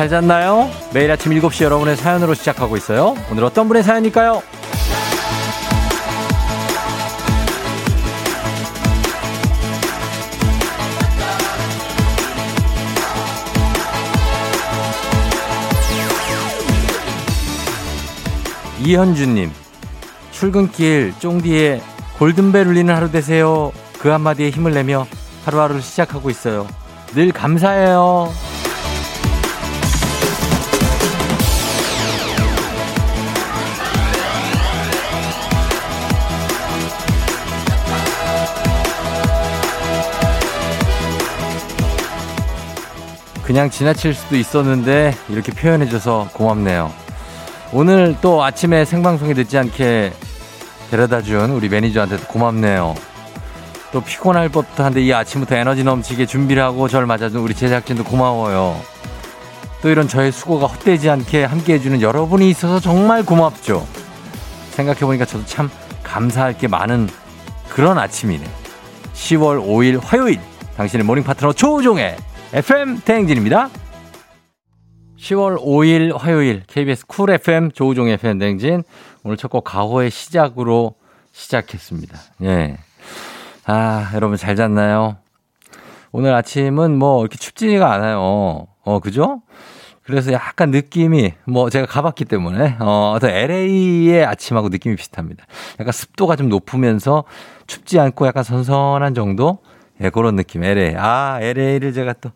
잘 잤나요? 매일 아침 7시 여러분의 사연으로 시작하고 있어요. 오늘 어떤 분의 사연일까요? 이현주님, 출근길 쫑디에 골든벨 울리는 하루 되세요. 그 한마디에 힘을 내며 하루하루를 시작하고 있어요. 늘 감사해요. 그냥 지나칠 수도 있었는데 이렇게 표현해줘서 고맙네요. 오늘 또 아침에 생방송에 늦지 않게 데려다 준 우리 매니저한테 고맙네요. 또 피곤할 법도 한데 이 아침부터 에너지 넘치게 준비를 하고 절 맞아준 우리 제작진도 고마워요. 또 이런 저의 수고가 헛되지 않게 함께 해주는 여러분이 있어서 정말 고맙죠. 생각해보니까 저도 참 감사할 게 많은 그런 아침이네. 10월 5일 화요일 당신의 모닝 파트너 조우종의 FM 대행진입니다. 10월 5일 화요일 KBS Cool FM 조우종의 FM 대행진 오늘 첫 곡 가호의 시작으로 시작했습니다. 예. 아, 여러분 잘 잤나요? 오늘 아침은 뭐 이렇게 춥지가 않아요. 어, 그죠? 그래서 약간 느낌이 뭐 제가 가봤기 때문에 어, LA의 아침하고 느낌이 비슷합니다. 약간 습도가 좀 높으면서 춥지 않고 약간 선선한 정도? 예, 그런 느낌. LA. 아, LA를 제가 또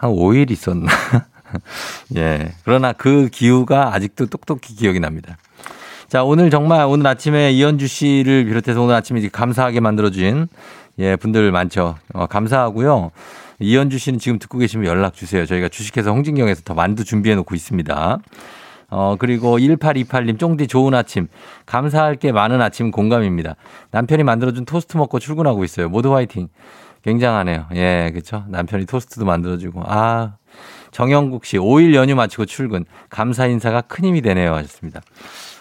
한 5일 있었나? 예. 그러나 그 기후가 아직도 똑똑히 기억이 납니다. 자, 오늘 정말 오늘 아침에 이현주 씨를 비롯해서 오늘 아침에 감사하게 만들어준 예, 분들 많죠. 어, 감사하고요. 이현주 씨는 지금 듣고 계시면 연락 주세요. 저희가 주식회사 홍진경에서 더 만두 준비해 놓고 있습니다. 어, 그리고 1828님, 쫑디 좋은 아침. 감사할 게 많은 아침 공감입니다. 남편이 만들어준 토스트 먹고 출근하고 있어요. 모두 화이팅. 굉장하네요. 예, 그쵸. 남편이 토스트도 만들어주고. 아, 정영국 씨, 5일 연휴 마치고 출근. 감사 인사가 큰 힘이 되네요. 하셨습니다.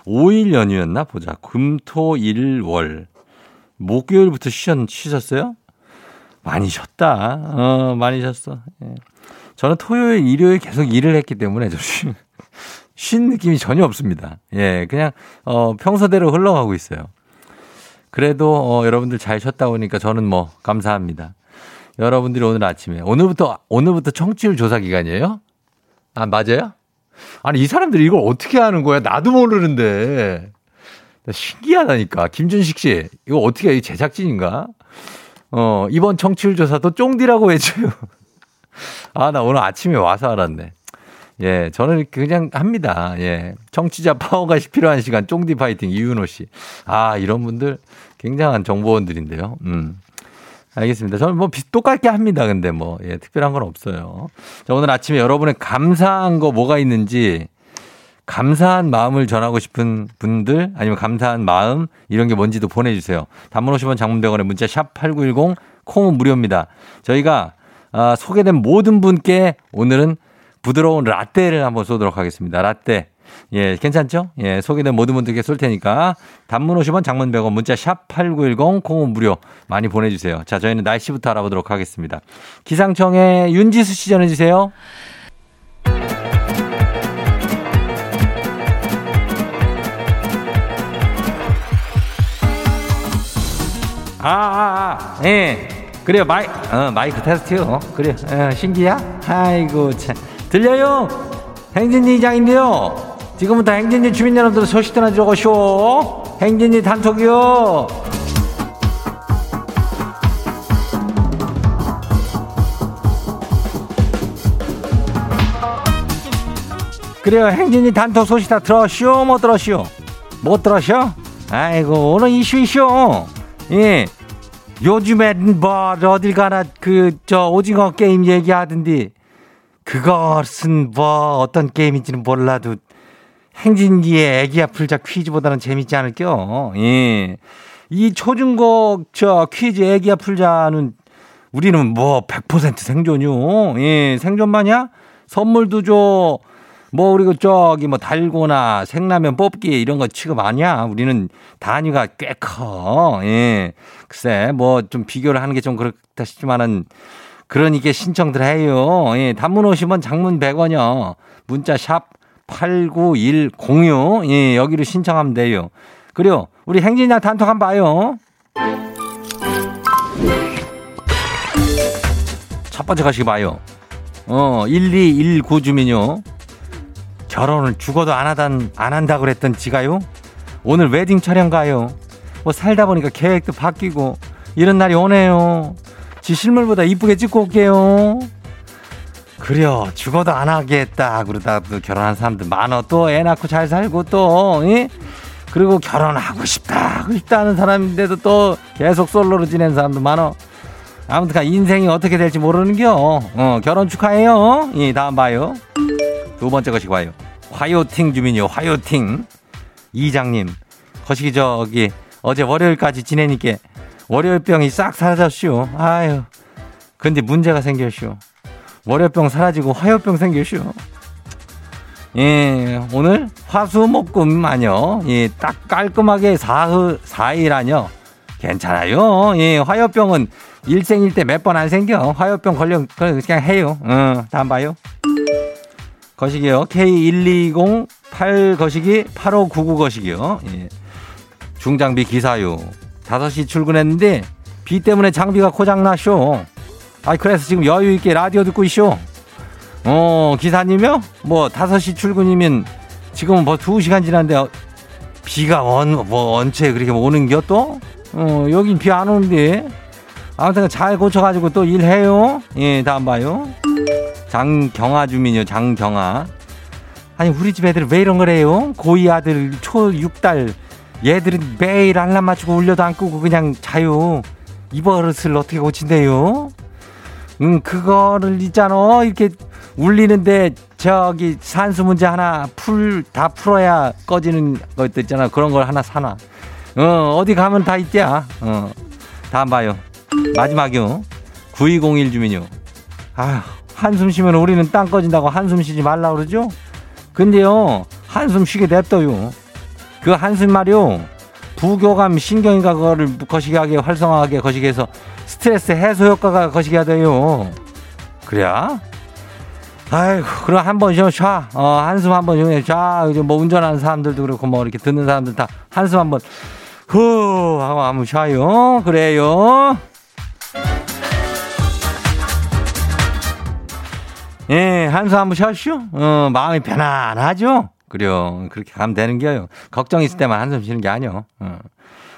5일 연휴였나? 보자. 금, 토, 일, 월. 목요일부터 쉬셨, 쉬셨어요? 많이 쉬었다. 어, 많이 쉬었어. 예. 저는 토요일, 일요일 계속 일을 했기 때문에 저 쉬, 쉰 느낌이 전혀 없습니다. 예, 그냥, 어, 평소대로 흘러가고 있어요. 그래도, 어, 여러분들 잘 쉬었다 보니까 저는 뭐, 감사합니다. 여러분들이 오늘 아침에, 오늘부터, 오늘부터 청취율 조사 기간이에요? 아, 맞아요? 아니, 이 사람들이 이걸 어떻게 하는 거야? 나도 모르는데. 신기하다니까. 김준식 씨, 이거 어떻게 해? 제작진인가? 어, 이번 청취율 조사도 쫑디라고 해줘요. 아, 나 오늘 아침에 와서 알았네. 예, 저는 그냥 합니다. 예. 청취자 파워가 필요한 시간, 쫑디 파이팅, 이윤호 씨. 아, 이런 분들 굉장한 정보원들인데요. 음. 알겠습니다. 저는 뭐 똑같게 합니다. 근데 뭐, 예, 특별한 건 없어요. 자, 오늘 아침에 여러분의 감사한 거 뭐가 있는지 감사한 마음을 전하고 싶은 분들 아니면 감사한 마음 이런 게 뭔지도 보내주세요. 단문 50원 장문병원의 문자 샵 8910 콩은 무료입니다. 저희가 아, 소개된 모든 분께 오늘은 부드러운 라떼를 한번 쏘도록 하겠습니다. 라떼. 예, 괜찮죠? 예, 소개된 모든 분들께 쏠 테니까 단문 50원 장문 100원 문자 샵 8910 콩은 무료 많이 보내 주세요. 자, 저희는 날씨부터 알아보도록 하겠습니다. 기상청에 윤지수 씨 전해 주세요. 아, 아, 아, 예. 그래요, 마이, 어, 마이크 테스트요. 어, 그래, 어, 신기야? 아이고, 참. 들려요? 행진이 이장인데요. 지금부터 행진이 주민 여러분들 소식 전해 들어가쇼. 행진이 단톡이요. 그래요, 행진이 단톡 소식 다 들었쇼? 못 들었쇼? 못 들었쇼? 아이고, 오늘 이슈 이슈. 예. 요즘엔 뭐 어딜 가나 그 저 오징어 게임 얘기하던데 그것은 뭐 어떤 게임인지는 몰라도 행진기의 애기야 풀자 퀴즈보다는 재밌지 않을게요. 예. 이 초중고 저 퀴즈 애기야 풀자는 우리는 뭐 100% 생존이요. 예, 생존마냐? 선물도 줘. 뭐 우리 그 저기 뭐 달고나 생라면 뽑기 이런 거 취급 아니야. 우리는 단위가 꽤 커. 예. 글쎄 뭐 좀 비교를 하는 게 좀 그렇다 싶지만은 그러니까 신청들 해요. 예, 단문 50원, 장문 100원이요. 문자 샵 8910, 예, 여기로 신청하면 돼요. 그리고 우리 행진이랑 단톡 한번 봐요. 첫 번째 가시기 봐요. 어, 1219 주민요. 결혼을 죽어도 안 하단, 안 한다 그랬던 지가요? 오늘 웨딩 촬영 가요. 뭐 살다 보니까 계획도 바뀌고 이런 날이 오네요. 지 실물보다 이쁘게 찍고 올게요. 그래요. 죽어도 안 하겠다. 그러다 또 결혼한 사람들 많어. 또 애 낳고 잘 살고 또, 예? 그리고 결혼하고 싶다. 하고 싶다 하는 사람인데도 또 계속 솔로로 지낸 사람도 많어. 아무튼 인생이 어떻게 될지 모르는겨. 어, 결혼 축하해요. 예, 다음 봐요. 두 번째 것이 봐요. 화요팅 주민이요. 화요팅. 이장님. 거시기 저기 어제 월요일까지 지내니까 월요일병이 싹 사라졌슈. 아유. 근데 문제가 생겼슈. 월요병 사라지고 화요병 생겼슈. 예, 오늘 화수목금 마녀. 예, 딱 깔끔하게 사흘, 사일 아뇨. 괜찮아요. 예, 화요병은 일생일 때 몇 번 안 생겨. 화요병 걸려, 그냥 해요. 어, 다음 봐요. 거시기요. K1208 거시기 8599 거시기요. 예. 중장비 기사요. 5시 출근했는데 비 때문에 장비가 고장나쇼. 아 그래서 지금 여유 있게 라디오 듣고 있쇼. 어, 기사님이요? 뭐 5시 출근이면 지금 뭐 2시간 지났는데 어, 비가 언, 뭐 언제 그렇게 오는 겨 또? 어, 여긴 비 안 오는데. 아무튼 잘 고쳐가지고 또 일해요. 예, 다음 봐요. 장경아 주민이요, 장경아. 아니, 우리 집 애들 왜 이런 거래요? 고2 아들 초 6달. 얘들은 매일 알람 맞추고 울려도 안 끄고 그냥 자요. 이 버릇을 어떻게 고친대요? 응, 그거를 있잖아. 이렇게 울리는데 저기 산수 문제 하나 풀, 다 풀어야 꺼지는 것도 있잖아. 그런 걸 하나 사놔. 어, 어디 가면 다 있대야. 어. 다음 봐요. 마지막이요. 9201 주민요. 아휴, 한숨 쉬면 우리는 땅 꺼진다고 한숨 쉬지 말라 그러죠? 근데요, 한숨 쉬게 냅둬요. 그 말이요. 부교감 신경인가 그거를 거시기하게 활성화하게 거시기 해서 스트레스 해소 효과가 거시기가 돼요. 그래야? 아이고, 그럼 한번 좀 쉬어. 어, 한숨 한번 쉬어. 자, 이제 뭐 운전하는 사람들도 그렇고 뭐 이렇게 듣는 사람들 다 한숨 한 번, 후, 하고 한번 쉬어요. 그래요. 예, 한숨 한번 쉬었슈? 어, 마음이 편안하죠? 그래요. 그렇게 가면 되는 거요. 걱정 있을 때만 한숨 쉬는 게 아니요. 어.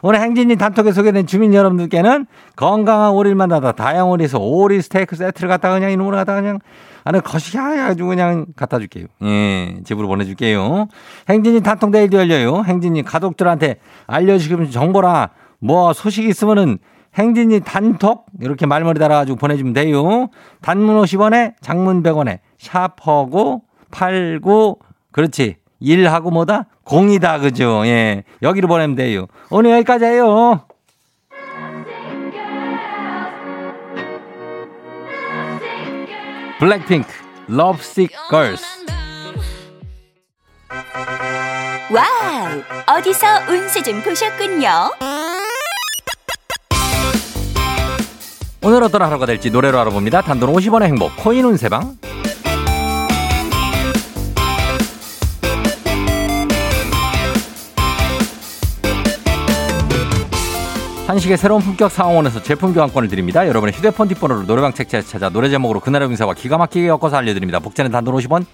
오늘 행진이 단톡에 소개된 주민 여러분들께는 건강한 오리를 만나다 다양오리에서 오리 스테이크 세트를 갖다가 그냥 이놈으로 갖다가 그냥 안에 거시기 해가지고 그냥 갖다 줄게요. 예, 집으로 보내줄게요. 행진이 단톡 내일도 열려요. 행진이 가족들한테 알려주시면 정보라 뭐 소식 있으면은 행진이 단톡 이렇게 말머리 달아가지고 보내주면 돼요. 단문 50원에 장문 100원에 샤퍼고 89 그렇지. 일하고 뭐다? 공이다 그죠? 예. 여기로 보내면 돼요. 오늘 여기까지 해요. 블랙핑크 Lovesick Girls 와우! 어디서 운세 좀 보셨군요. 오늘 어떤 하루가 될지 노래로 알아봅니다. 단돈 50원의 행복 코인 운세방 한식의 새로운 품격 사옹원에서 제품 교환권을 드립니다. 여러분의 휴대폰 뒷번호로 노래방 책자에 찾아 노래 제목으로 그날의 운세와 기가 막히게 엮어서 알려드립니다. 복채는 단돈 50원,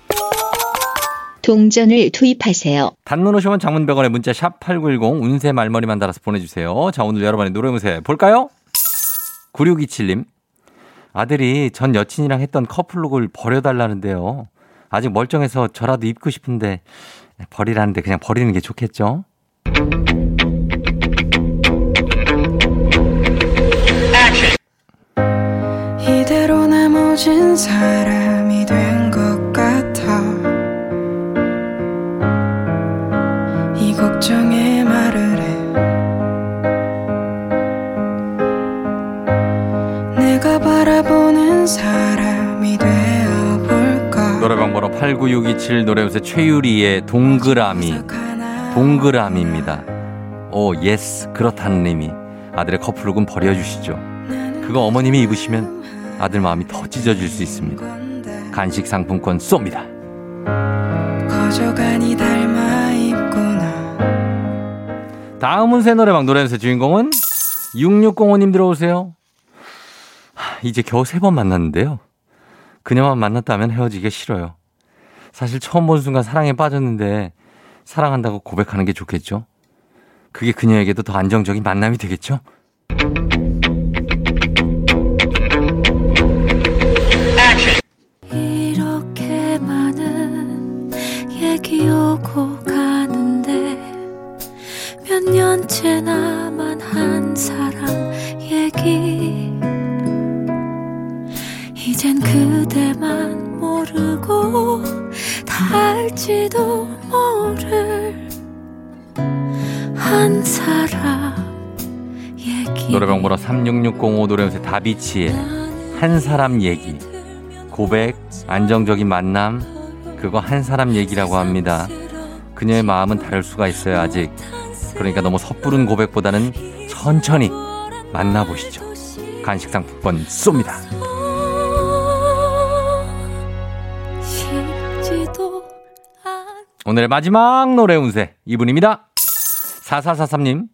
동전을 투입하세요. 단문 50원 장문 100원의 문자 샵 8910 운세 말머리만 달아서 보내주세요. 자, 오늘 여러분의 노래 운세 볼까요? 9627님. 아들이 전 여친이랑 했던 커플룩을 버려달라는데요. 아직 멀쩡해서 저라도 입고 싶은데 버리라는데 그냥 버리는 게 좋겠죠? 모진 사람이 된 것 같아. 이 걱정에 말을 해. 내가 바라보는 사람이 되어볼까? 노래방 번호 89627 노래운세 최유리의 동그라미. 동그라미입니다. Oh yes. 그렇다는 의미. 아들의 커플룩은 버려주시죠. 그거 어머님이 입으시면 아들 마음이 더 찢어질 수 있습니다. 간식 상품권 쏩니다. 다음은 새 노래방 노래연세 주인공은 6605님 들어오세요. 하, 이제 겨우 세 번 만났는데요. 그녀만 만났다면 헤어지기 싫어요. 사실 처음 본 순간 사랑에 빠졌는데 사랑한다고 고백하는 게 좋겠죠? 그게 그녀에게도 더 안정적인 만남이 되겠죠? 년째 나만 한 사람 얘기 이젠 그대만 모르고 다 알지도 모를 한 사람 얘기 노래방 번호 36605 노래연세 다비치의 한 사람 얘기. 고백, 안정적인 만남, 그거 한 사람 얘기라고 합니다. 그녀의 마음은 다를 수가 있어요, 아직. 그러니까 너무 섣부른 고백보다는 천천히 만나보시죠. 간식 상품권 쏩니다. 오늘의 마지막 노래 운세 이분입니다. 4443님.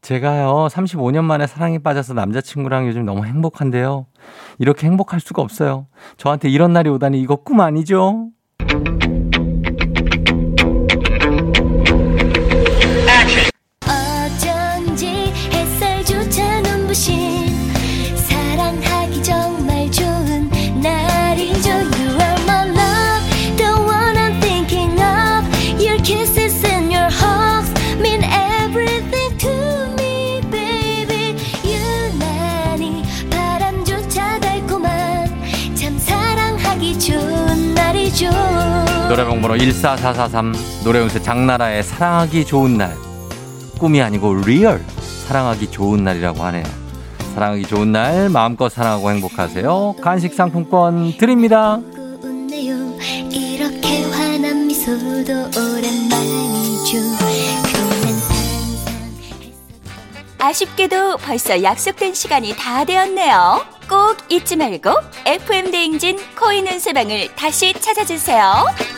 제가요, 35년 만에 사랑에 빠져서 남자친구랑 요즘 너무 행복한데요. 이렇게 행복할 수가 없어요. 저한테 이런 날이 오다니 이거 꿈 아니죠? 노래방 번호 14443 노래운세 장나라의 사랑하기 좋은 날. 꿈이 아니고 real 사랑하기 좋은 날이라고 하네요. 사랑하기 좋은 날 마음껏 사랑하고 행복하세요. 간식 상품권 드립니다. 웃네요. 이렇게 환한 미소도 오랜만이죠. 그만 상상 아쉽게도 벌써 약속된 시간이 다 되었네요. 꼭 잊지 말고 FM 대행진 코인 운세방을 다시 찾아주세요.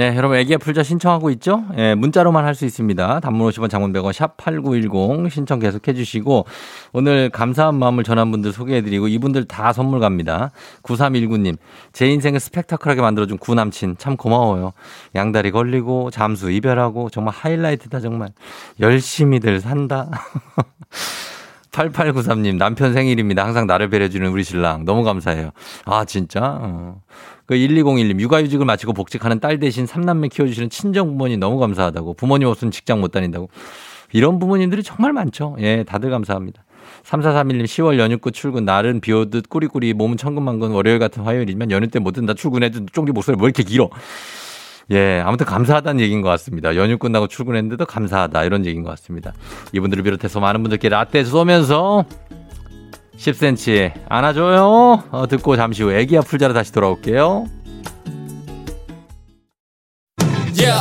네, 여러분 애기야 풀자 신청하고 있죠? 예, 문자로만 할 수 있습니다. 단문 50원 장문 100원 샵 8910 신청 계속 해 주시고 오늘 감사한 마음을 전한 분들 소개해 드리고 이분들 다 선물 갑니다. 9319님. 제 인생을 스펙타클하게 만들어 준 구남친 참 고마워요. 양다리 걸리고 잠수 이별하고 정말 하이라이트다 정말. 열심히들 산다. 8893님, 남편 생일입니다. 항상 나를 배려주는 우리 신랑. 너무 감사해요. 아, 진짜? 어. 그 1201님, 육아휴직을 마치고 복직하는 딸 대신 삼남매 키워주시는 친정 부모님 너무 감사하다고. 부모님 없으면 직장 못 다닌다고. 이런 부모님들이 정말 많죠. 예, 다들 감사합니다. 3431님, 10월 연휴 끝 출근, 날은 비 오듯 꾸리꾸리, 몸은 천근만근, 월요일 같은 화요일이지만 연휴 때 뭐든 다 출근해도 쫑디 목소리 왜 이렇게 길어? 예, 아무튼 감사하다는 얘기인 것 같습니다. 연휴 끝나고 출근했는데도 감사하다. 이런 얘기인 것 같습니다. 이분들을 비롯해서 많은 분들께 라떼 쏘면서 10cm 안아줘요. 어, 듣고 잠시 후 애기야 풀자로 다시 돌아올게요. Yeah.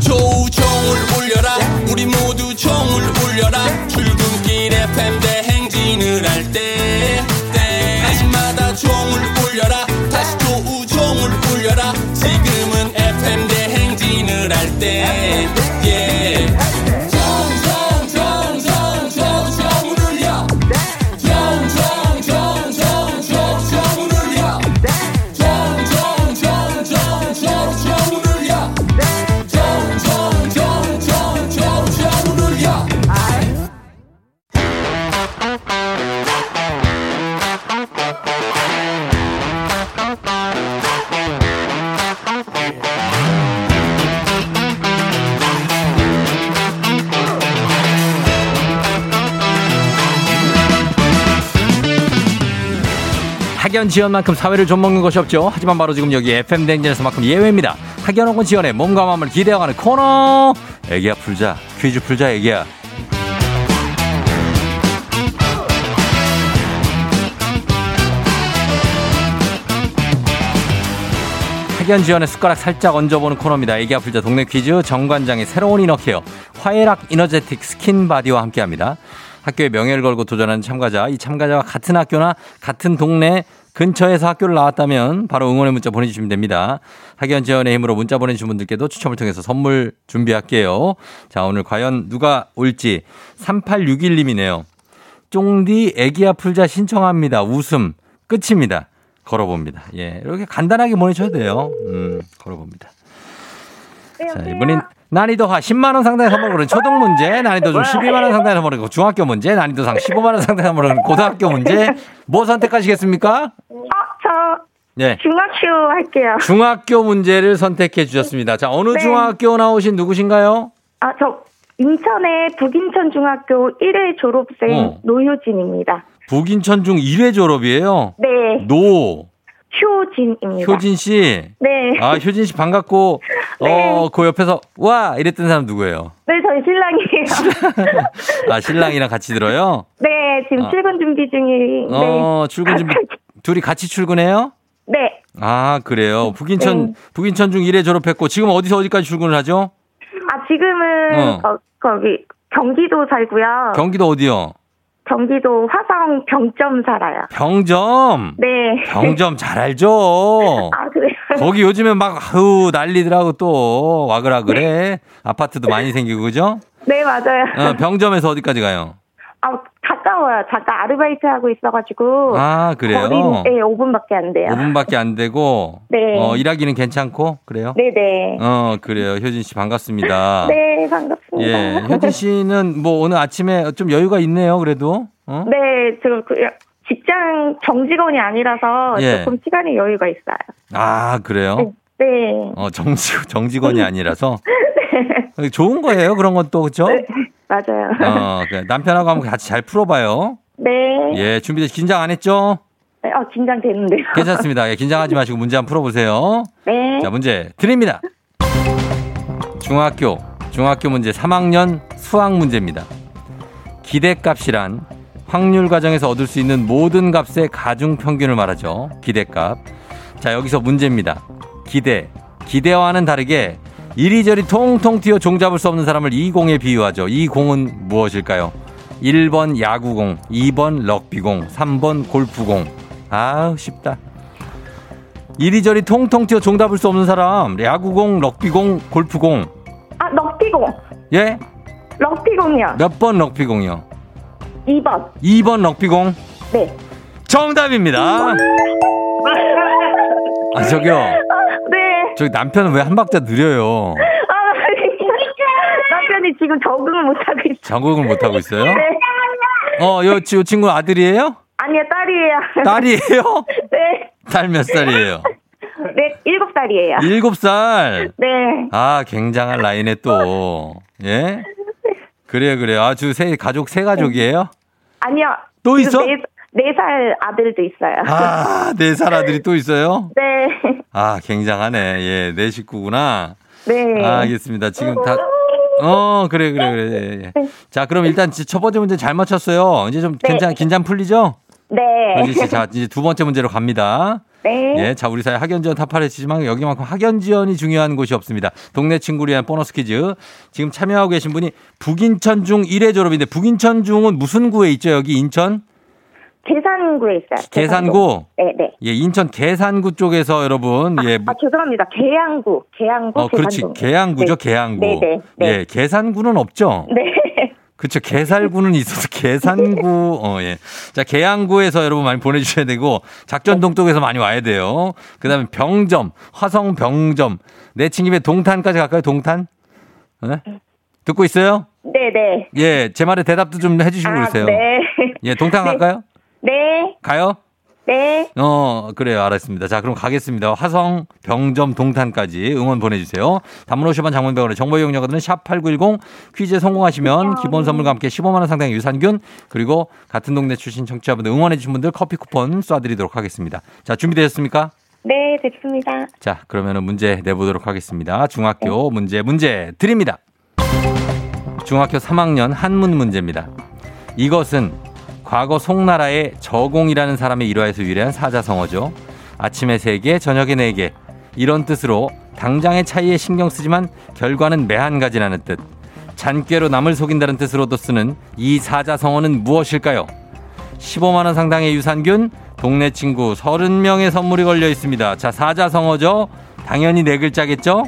조우종을 울려라 우리 모두 종을 울려라 출근길 FM 대행진을 할 때 때마다 종을 울려라 다시 조우종을 울려라 지금 학연 지연만큼 사회를 좀 먹는 것이 없죠. 하지만 바로 지금 여기 FM 대행진에서만큼 예외입니다. 학연 혹은 지연의 몸과 마음을 기대어가는 코너. 애기야 풀자. 퀴즈 풀자 애기야. 학연 지연의 숟가락 살짝 얹어보는 코너입니다. 애기야 풀자 동네 퀴즈 정관장의 새로운 inner care 화해락 이너제틱 스킨 바디와 함께합니다. 학교의 명예를 걸고 도전하는 참가자, 이 참가자와 같은 학교나 같은 동네 근처에서 학교를 나왔다면 바로 응원의 문자 보내주시면 됩니다. 학연 지원의 힘으로 문자 보내주신 분들께도 추첨을 통해서 선물 준비할게요. 자, 오늘 과연 누가 올지 3861님이네요. 쫑디 애기야 풀자 신청합니다. 웃음 끝입니다. 걸어봅니다. 예, 이렇게 간단하게 보내셔도 돼요. 음, 걸어봅니다. 자, 이번엔 난이도하 10만원 상당의 선물을 거는 초등 문제, 난이도 좀 12만원 상당의 선물을 거는 중학교 문제, 난이도 상 15만원 상당의 선물을 거는 고등학교 문제, 뭐 선택하시겠습니까? 어, 저 예. 중학교 할게요. 중학교 문제를 선택해 주셨습니다. 자, 어느 네. 중학교 나오신 누구신가요? 아, 저 인천의 북인천 중학교 1회 졸업생 어. 노효진입니다. 북인천 중 1회 졸업이에요. 네, 노, 효진입니다. 효진 씨. 네, 아, 효진 씨 반갑고, 어, 그 옆에서, 와! 이랬던 사람 누구예요? 네, 저희 신랑이에요. 아, 신랑이랑 같이 들어요? 네, 지금 아. 출근 준비 중이. 네, 어, 출근 준비, 둘이 같이 출근해요? 네, 아, 그래요. 북인천, 네. 북인천 중 1회 졸업했고, 지금 어디서 어디까지 출근을 하죠? 아 지금은 어. 거, 거기 경기도 살고요. 경기도 어디요? 경기도 화성 병점 살아요. 병점. 네. 병점 잘 알죠? 아 그래요. 거기 요즘에 막, 아우, 난리더라고 또. 와글와글해. 아파트도 많이 생기고, 그죠? 네 맞아요. 어, 병점에서 어디까지 가요? 아 가까워요. 잠깐 아르바이트 하고 있어가지고. 아, 그래요? 거리는, 네, 5분밖에 안 돼요. 5분밖에 안 되고. 네. 어, 일하기는 괜찮고, 그래요? 네네. 어, 그래요. 효진 씨 반갑습니다. 네, 반갑습니다. 예. 효진 씨는 뭐 오늘 아침에 좀 여유가 있네요, 그래도. 어? 네, 저 그, 직장 정직원이 아니라서 예. 조금 시간이 여유가 있어요. 아, 그래요? 네. 어, 정직, 정직원이 아니라서. 좋은 거예요, 그런 것도, 그죠? 네, 맞아요. 어, 그래. 남편하고 한번 같이 잘 풀어봐요. 네. 예, 준비돼 긴장 안 했죠? 네, 어, 긴장되는데요. 괜찮습니다. 예, 긴장하지 마시고 문제 한번 풀어보세요. 네. 자, 문제 드립니다. 중학교, 중학교 문제 3학년 수학 문제입니다. 기대값이란 확률 과정에서 얻을 수 있는 모든 값의 가중 평균을 말하죠. 기대값. 자, 여기서 문제입니다. 기대. 기대와는 다르게 이리저리 통통 튀어 종잡을 수 없는 사람을 이 공에 비유하죠. 이 공은 무엇일까요? 1번 야구공, 2번 럭비공, 3번 골프공. 아우, 쉽다. 이리저리 통통 튀어 종잡을 수 없는 사람. 야구공, 럭비공, 골프공. 아, 럭비공. 예? 럭비공이요. 몇 번 럭비공이요? 2번. 2번 럭비공. 네. 정답입니다. 아, 저기요. 저기 남편은 왜 한 박자 느려요? 아, 남편이 지금 적응을 못하고 있어요. 적응을 못하고 있어요? 네. 어, 요, 요 친구 아들이에요? 아니요, 딸이에요. 딸이에요? 네. 딸 몇 살이에요? 네, 일곱 살이에요. 일곱 살? 네. 아, 굉장한 라인에 또. 예? 그래요, 그래요. 아, 주 세, 가족 세 가족이에요? 아니요. 또 있어? 매일, 4살 아들도 있어요. 아, 4살 아들이 또 있어요? 네. 아, 굉장하네. 예, 내 식구구나. 네. 아, 알겠습니다. 지금 다. 어, 그래, 그래, 그래. 예, 예. 자, 그럼 일단 첫 번째 문제 잘 맞췄어요. 이제 좀 긴장, 긴장 풀리죠? 네. 씨, 자, 이제 두 번째 문제로 갑니다. 네. 예, 자, 우리 사회 학연 지원 타파했지만 여기만큼 학연 지원이 중요한 곳이 없습니다. 동네 친구를 위한 보너스 퀴즈. 지금 참여하고 계신 분이 북인천 중 1회 졸업인데 북인천 중은 무슨 구에 있죠? 여기 인천? 계산구에 있어요. 계산구? 네, 네. 예, 인천 계산구 쪽에서 여러분, 예, 아, 죄송합니다. 계양구. 계양구. 어, 그렇지. 계산동. 계양구죠, 네. 계양구. 네, 네, 네. 예, 계산구는 없죠? 네. 그렇죠. 계살구는 있어서 계산구, 어, 예. 자, 계양구에서 여러분 많이 보내 주셔야 되고, 작전동 쪽에서 많이 와야 돼요. 그 다음에 병점, 화성 병점, 내친 김에 동탄까지 갈까요? 동탄? 예? 듣고 있어요? 네, 네. 예, 제 말에 대답도 좀 해주시고 아, 그러세요. 네. 예, 동탄 네. 갈까요? 네. 가요? 네. 어, 그래요. 알았습니다. 자, 그럼 가겠습니다. 화성, 병점, 동탄까지 응원 보내주세요. 단문 50원 장문병원의 정보 이용료들은 샵8910 퀴즈에 성공하시면 기본 선물과 함께 15만원 상당의 유산균 그리고 같은 동네 출신 청취자분들 응원해주신 분들 커피 쿠폰 쏴드리도록 하겠습니다. 자, 준비되셨습니까? 네, 됐습니다. 자, 그러면 문제 내보도록 하겠습니다. 중학교 문제, 문제 드립니다. 중학교 3학년 한문 문제입니다. 이것은 과거 송나라의 저공이라는 사람의 일화에서 유래한 사자성어죠. 아침에 3개, 저녁에 4개. 이런 뜻으로 당장의 차이에 신경 쓰지만 결과는 매한 가지라는 뜻. 잔꾀로 남을 속인다는 뜻으로도 쓰는 이 사자성어는 무엇일까요? 15만원 상당의 유산균, 동네 친구 30명의 선물이 걸려 있습니다. 자, 사자성어죠? 당연히 네 글자겠죠?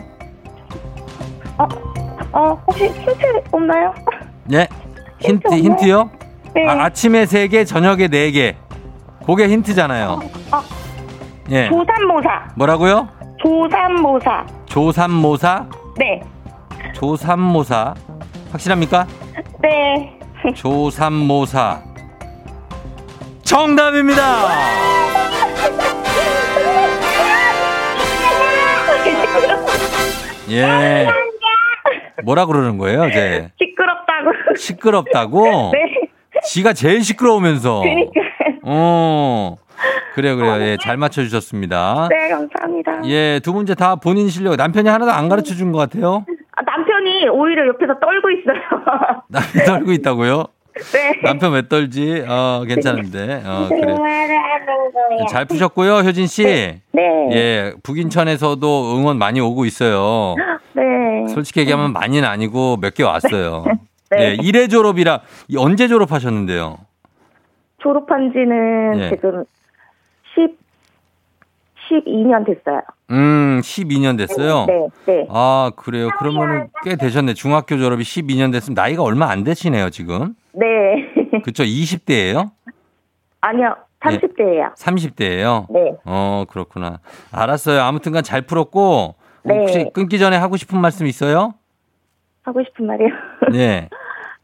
어, 혹시 힌트 없나요? 예. 힌트, 없나요? 힌트요? 네. 아, 아침에 3개, 저녁에 4개. 그게 힌트잖아요. 어. 예. 조삼모사. 뭐라고요? 조삼모사. 조삼모사? 네. 조삼모사. 확실합니까? 네. 조삼모사. 정답입니다! 예. 뭐라 그러는 거예요, 이제? 시끄럽다고. 시끄럽다고? 네. 지가 제일 시끄러우면서. 그니까. 어. 그래요, 그래요. 예, 잘 맞춰주셨습니다. 네, 감사합니다. 예, 두 문제 다 본인 실력. 남편이 하나도 안 가르쳐 준 것 같아요? 아, 남편이 오히려 옆에서 떨고 있어요. 남편 떨고 있다고요? 네. 남편 왜 떨지? 어, 괜찮은데. 어, 그래요. 하는 거예요. 잘 푸셨고요, 효진 씨. 네. 예, 북인천에서도 응원 많이 오고 있어요. 네. 솔직히 얘기하면 많이는 아니고 몇 개 왔어요. 네. 예, 1회 졸업이라 이 언제 졸업하셨는데요? 졸업한 지는 예. 지금 10, 12년 됐어요. 음, 12년 됐어요. 네, 네. 아, 그래요. 그러면은 꽤 되셨네. 중학교 졸업이 12년 됐으면 나이가 얼마 안 되시네요, 지금. 네. 그쵸? 20대예요? 아니요, 30대예요. 30대예요? 네. 어, 그렇구나. 알았어요. 아무튼간 잘 풀었고 네. 혹시 끊기 전에 하고 싶은 말씀 있어요? 하고 싶은 말이요. 네.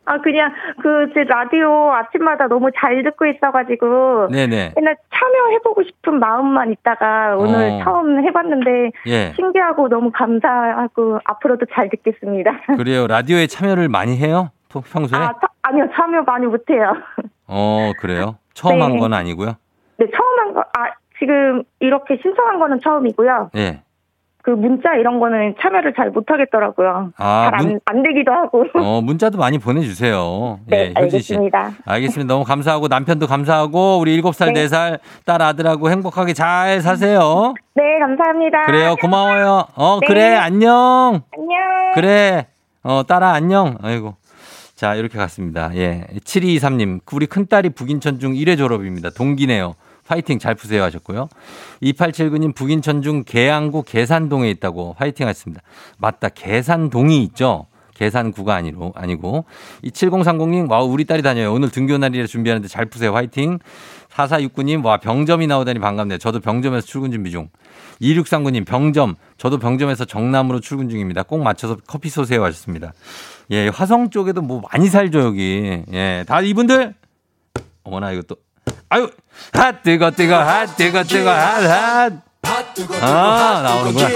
아, 그냥 그 제 라디오 아침마다 너무 잘 듣고 있어가지고 네, 네. 맨날 참여해보고 싶은 마음만 있다가 오늘 어. 처음 해봤는데 예. 신기하고 너무 감사하고 앞으로도 잘 듣겠습니다. 그래요. 라디오에 참여를 많이 해요? 평- 평소에? 아, 차- 아니요, 참여 많이 못해요. 어, 그래요. 처음 네. 한건 아니고요. 네, 처음 한 거, 아, 지금 이렇게 신청한 거는 처음이고요. 예. 그 문자 이런 거는 참여를 잘 못하겠더라고요. 아, 잘안 되기도 하고. 어, 문자도 많이 보내주세요. 네, 예. 알겠습니다. 알겠습니다. 너무 감사하고 남편도 감사하고 우리 7살, 네. 4살 딸 아들하고 행복하게 잘 사세요. 네, 감사합니다. 그래요. 고마워요. 어, 네. 그래. 안녕. 안녕. 그래. 어, 딸아, 안녕. 아이고. 자, 이렇게 갔습니다. 예. 7223님, 우리 큰딸이 북인천 중 1회 졸업입니다. 동기네요. 파이팅 잘 푸세요 하셨고요. 2879님, 북인 천 중 계양구 계산동에 있다고 파이팅 하셨습니다. 맞다. 계산동이 있죠? 계산구가 아니고, 아니고. 이 7030님, 와, 우리 딸이 다녀요. 오늘 등교 날이라 준비하는데 잘 푸세요. 화이팅. 4469님, 와, 병점이 나오다니 반갑네요. 저도 병점에서 출근 준비 중. 2639님, 병점. 저도 병점에서 정남으로 출근 중입니다. 꼭 맞춰서 커피 쏘세요 하셨습니다. 예, 화성 쪽에도 뭐 많이 살죠, 여기. 예, 다 이분들. 어머나, 또. 아유, 핫, 뜨거, 뜨거, 핫, 뜨거, 뜨거, 핫, 핫. 핫 아, 나오는구나.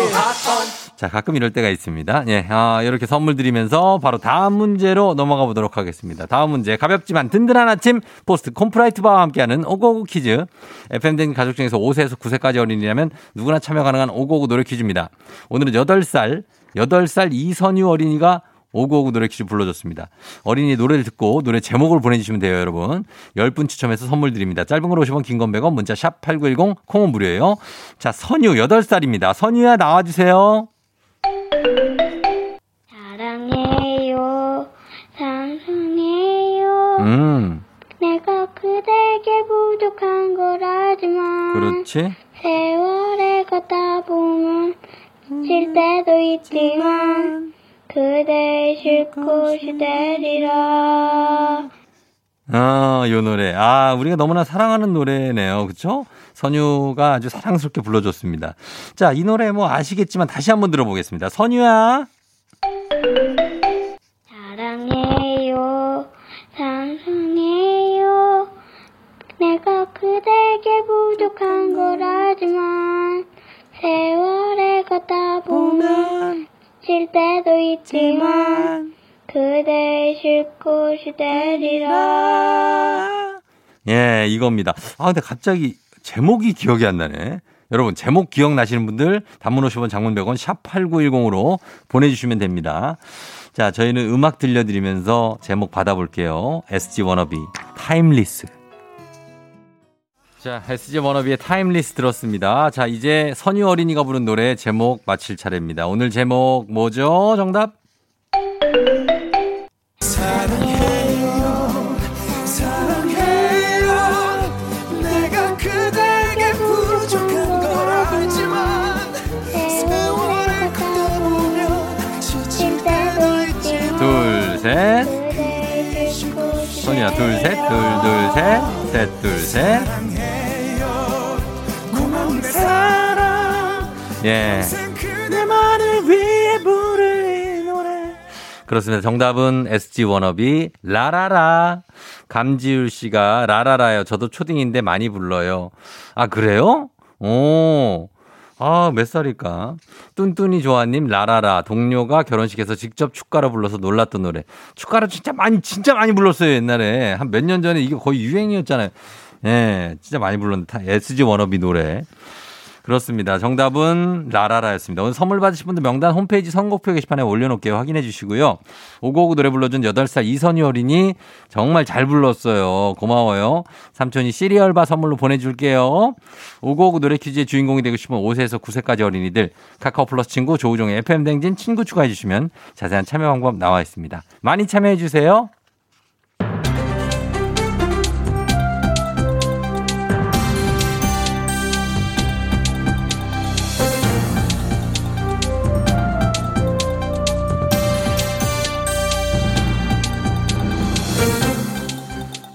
자, 가끔 이럴 때가 있습니다. 예, 아, 이렇게 선물 드리면서 바로 다음 문제로 넘어가 보도록 하겠습니다. 다음 문제. 가볍지만 든든한 아침 포스트 콘푸라이트 바와 함께하는 오고오고 퀴즈. FM된 가족 중에서 5세에서 9세까지 어린이라면 누구나 참여 가능한 오고오고 노래 퀴즈입니다. 오늘은 8살, 8살 이선유 어린이가 오구오구 노래 퀴즈 불러줬습니다. 어린이 노래를 듣고 노래 제목을 보내주시면 돼요, 여러분. 10분 추첨해서 선물 드립니다. 짧은 걸 50원, 긴 건 100원, 문자 샵 8910, 콩은 무료예요. 자, 선유 8살입니다. 선유야 나와주세요. 사랑해요 사랑해요 음, 내가 그대에게 부족한 걸 알지만 그렇지. 세월에 걷다 보면 질 때도 있지만 그대 싫고 시대리라 아, 요 노래. 아, 우리가 너무나 사랑하는 노래네요. 그쵸? 선유가 아주 사랑스럽게 불러줬습니다. 자, 이 노래 뭐 아시겠지만 다시 한번 들어보겠습니다. 선유야. 사랑해요 사랑해요 내가 그대에게 부족한 걸 알지만 세월에 걷다 보면 질 때도 있지만 그대 싫고 시대리라 예, 이겁니다. 아, 근데 갑자기 제목이 기억이 안 나네. 여러분, 제목 기억나시는 분들 단문 50원 장문 100원 샵 8910으로 보내주시면 됩니다. 자, 저희는 음악 들려드리면서 제목 받아볼게요. SG 워너비 Timeless. 자, SG 워너비의 Timeless 들었습니다. 자, 이제 선유 어린이가 부른 노래 제목 맞힐 차례입니다. 오늘 제목 뭐죠? 정답? 내가 그대에게 부족한 걸 알지만 세월에 걷다 보면 지칠 때도 있지만 둘, 셋. 선이야, 둘, 셋, 둘, 둘, 셋, 셋, 둘, 셋. 예. 그렇습니다. 정답은 SG 워너비 라라라. 감지율 씨가 라라라요. 저도 초딩인데 많이 불러요. 아, 그래요? 오. 아, 몇 살일까? 뚠뚠이 조아님, 라라라. 동료가 결혼식에서 직접 축가로 불러서 놀랐던 노래. 축가로 진짜 많이, 진짜 많이 불렀어요, 옛날에. 한 몇 년 전에 이게 거의 유행이었잖아요. 예, 진짜 많이 불렀는데, SG 워너비 노래. 그렇습니다. 정답은 라라라였습니다. 오늘 선물 받으실 분들 명단 홈페이지 선곡표 게시판에 올려놓을게요. 확인해 주시고요. 오고오고 노래 불러준 8살 이선희 어린이 정말 잘 불렀어요. 고마워요. 삼촌이 시리얼바 선물로 보내줄게요. 오고오고 노래 퀴즈의 주인공이 되고 싶은 5세에서 9세까지 어린이들 카카오 플러스 친구 조우종의 FM 댕진 친구 추가해 주시면 자세한 참여 방법 나와 있습니다. 많이 참여해 주세요.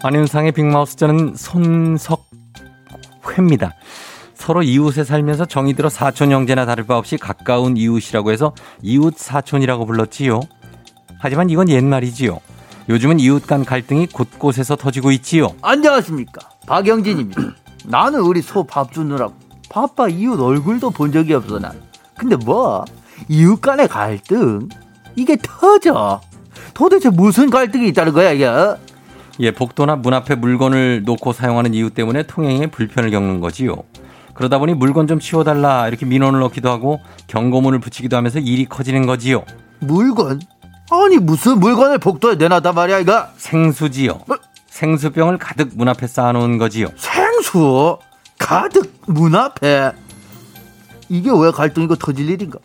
안윤상의 빅마우스 저는 손석회입니다. 서로 이웃에 살면서 정이 들어 사촌 형제나 다를 바 없이 가까운 이웃이라고 해서 이웃 사촌이라고 불렀지요. 하지만 이건 옛말이지요. 요즘은 이웃 간 갈등이 곳곳에서 터지고 있지요. 안녕하십니까 박영진입니다 나는 우리 소 밥 주느라고 바빠 이웃 얼굴도 본 적이 없어 난 근데 뭐 이웃 간의 갈등 이게 터져 도대체 무슨 갈등이 있다는 거야 이게 어? 예, 복도나 문 앞에 물건을 놓고 사용하는 이유 때문에 통행에 불편을 겪는 거지요. 그러다 보니 물건 좀 치워달라 이렇게 민원을 넣기도 하고 경고문을 붙이기도 하면서 일이 커지는 거지요. 물건 아니 무슨 물건을 복도에 내놔단 말이야 이거 생수지요. 생수병을 가득 문 앞에 쌓아놓은 거지요. 생수 가득 문 앞에 이게 왜 갈등이고 터질 일인가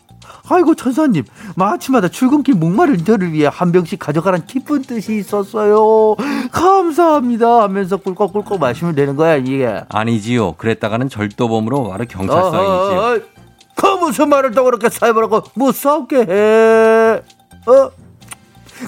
아이고 천사님 마침마다 출근길 목마른 저를 위해 한 병씩 가져가란 기쁜 뜻이 있었어요 감사합니다 하면서 꿀꺽꿀꺽 마시면 되는 거야 이게 아니지요. 그랬다가는 절도범으로 바로 경찰서이지요. 어허, 그 무슨 말을 또 그렇게 못 싸우게 해 어?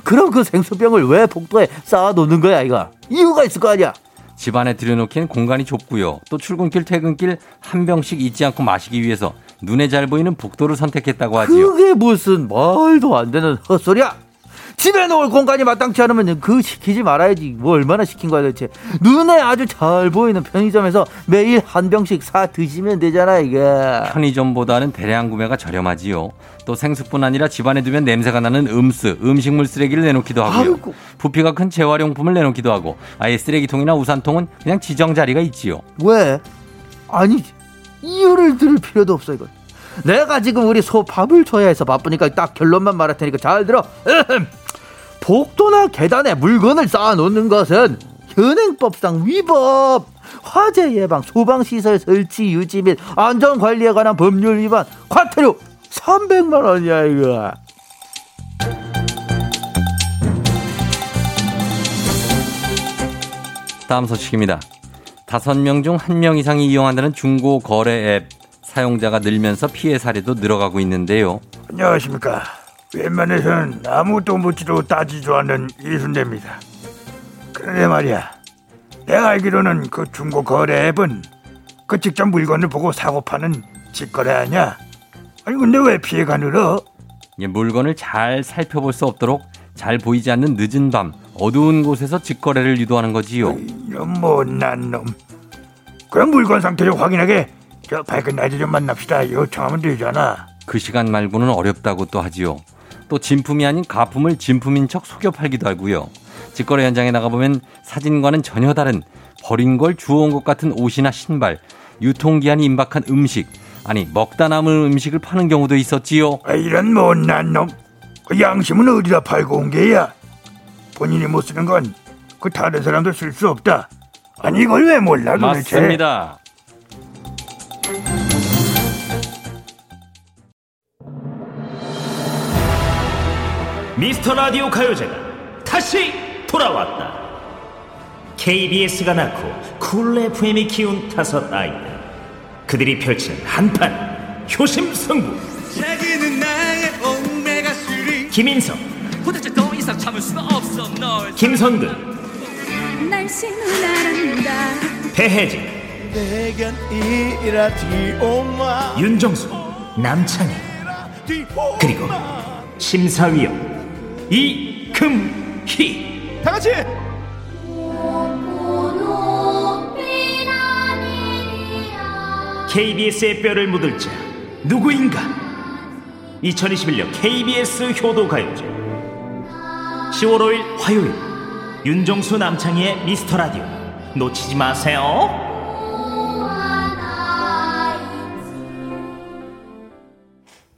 그럼 그 생수병을 왜 복도에 쌓아놓는 거야 이거 이유가 있을 거 아니야 집 안에 들여놓기엔 공간이 좁고요. 또 출근길 퇴근길 한 병씩 잊지 않고 마시기 위해서 눈에 잘 보이는 복도를 선택했다고 하지요. 그게 무슨 말도 안 되는 헛소리야 집에 놓을 공간이 마땅치 않으면 그 시키지 말아야지. 뭐 얼마나 시킨 거야 도대체. 눈에 아주 잘 보이는 편의점에서 매일 한 병씩 사 드시면 되잖아 이게. 편의점보다는 대량 구매가 저렴하지요. 또 생수뿐 아니라 집안에 두면 냄새가 나는 음스, 음식물 쓰레기를 내놓기도 하고요. 아이고. 부피가 큰 재활용품을 내놓기도 하고 아예 쓰레기통이나 우산통은 그냥 지정 자리가 있지요. 왜? 아니 이유를 들을 필요도 없어 이건. 내가 지금 우리 소 밥을 줘야 해서 바쁘니까 딱 결론만 말할 테니까 잘 들어. 복도나 계단에 물건을 쌓아놓는 것은 현행법상 위법. 화재 예방, 소방시설 설치 유지 및 안전관리에 관한 법률 위반, 과태료 300만 원이야 이거. 다음 소식입니다. 다섯 명 중 한 명 이상이 이용한다는 중고 거래 앱 사용자가 늘면서 피해 사례도 늘어가고 있는데요. 안녕하십니까. 웬만해서는 아무것도 묻지도 따지지도 않는 이순대입니다. 그런데 말이야, 내가 알기로는 그 중고 거래 앱은 그 직접 물건을 보고 사고 파는 직거래 아니야? 아니 근데 왜 피해가 늘어? 예, 물건을 잘 살펴볼 수 없도록 잘 보이지 않는 늦은 밤 어두운 곳에서 직거래를 유도하는 거지요. 이런 못난 놈. 그럼 물건 상태를 확인하게 저 밝은 낮에 좀 만납시다 요청하면 되잖아. 그 시간 말고는 어렵다고 또 하지요. 또 진품이 아닌 가품을 진품인 척 속여 팔기도 하고요. 직거래 현장에 나가보면 사진과는 전혀 다른 버린 걸 주워온 것 같은 옷이나 신발, 유통기한이 임박한 음식, 아니 먹다 남은 음식을 파는 경우도 있었지요. 아, 이런 못난 놈. 그 양심은 어디다 팔고 온 게야? 본인이 못 쓰는 건 그 다른 사람도 쓸 수 없다. 아니 이걸 왜 몰라 도대체? 맞습니다. 미스터 라디오 가요제가 다시 돌아왔다. KBS가 낳고 쿨 FM이 키운 다섯 아이들. 그들이 펼치는 한판 효심승부. 자기는 나의 오메가 3 김인성, 도대체 더 이상 참을 수 없어 널. 나른다. 배혜진, 내겐 이 라디오만 윤정수, 남창희, 그리고 심사위원 이금희. 다 같이 KBS의 뼈를 묻을 자 누구인가? 2021년 KBS 효도가요제 10월 5일 화요일 윤정수 남창희의 미스터 라디오 놓치지 마세요.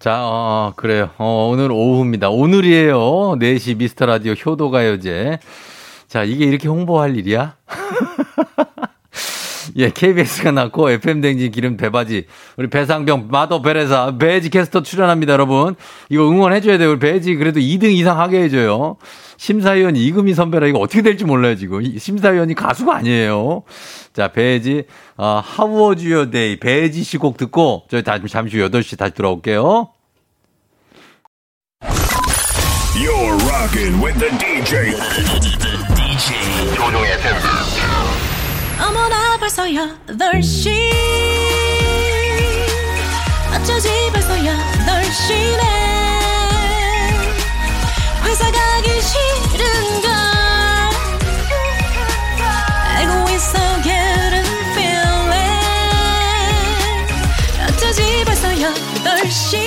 자, 어, 그래요. 어, 오늘 오후입니다. 오늘이에요. 4시 미스터 라디오 효도가요제. 자, 이게 이렇게 홍보할 일이야? 예, KBS가 났고, FM댕진 기름 배바지, 우리 배상병, 마더 베레사, 배지 캐스터 출연합니다, 여러분. 이거 응원해줘야 돼요. 우리 배지 그래도 2등 이상 하게 해줘요. 심사위원 이금희 선배라 이거 어떻게 될지 몰라요, 지금. 이 심사위원이 가수가 아니에요. 자, 배지, 어, How was your day? 배지 씨곡 듣고, 저희 다시, 잠시 후 8시 다시 돌아올게요. You're rocking with the DJ. DJ 조종의 팬. 어머나 벌써 8시 어쩌지 벌써 8시네 회사 가기 싫은걸 알고 있어 getting feeling 어쩌지 벌써 8시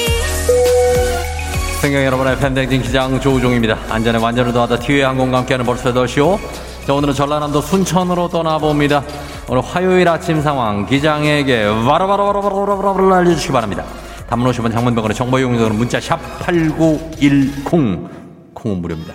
승경 여러분의 팬댕진 기장 조우종입니다. 안전에 완전을 더하다 티웨이 항공과 함께하는 벌써 8시오. 자, 오늘은 전라남도 순천으로 떠나봅니다. 오늘 화요일 아침 상황 기장에게 바로바로바로바로바로 알려주시기 바랍니다. 단문 50원 장문병원의 정보 이용료는 문자 샵 8910 콩은 무료입니다.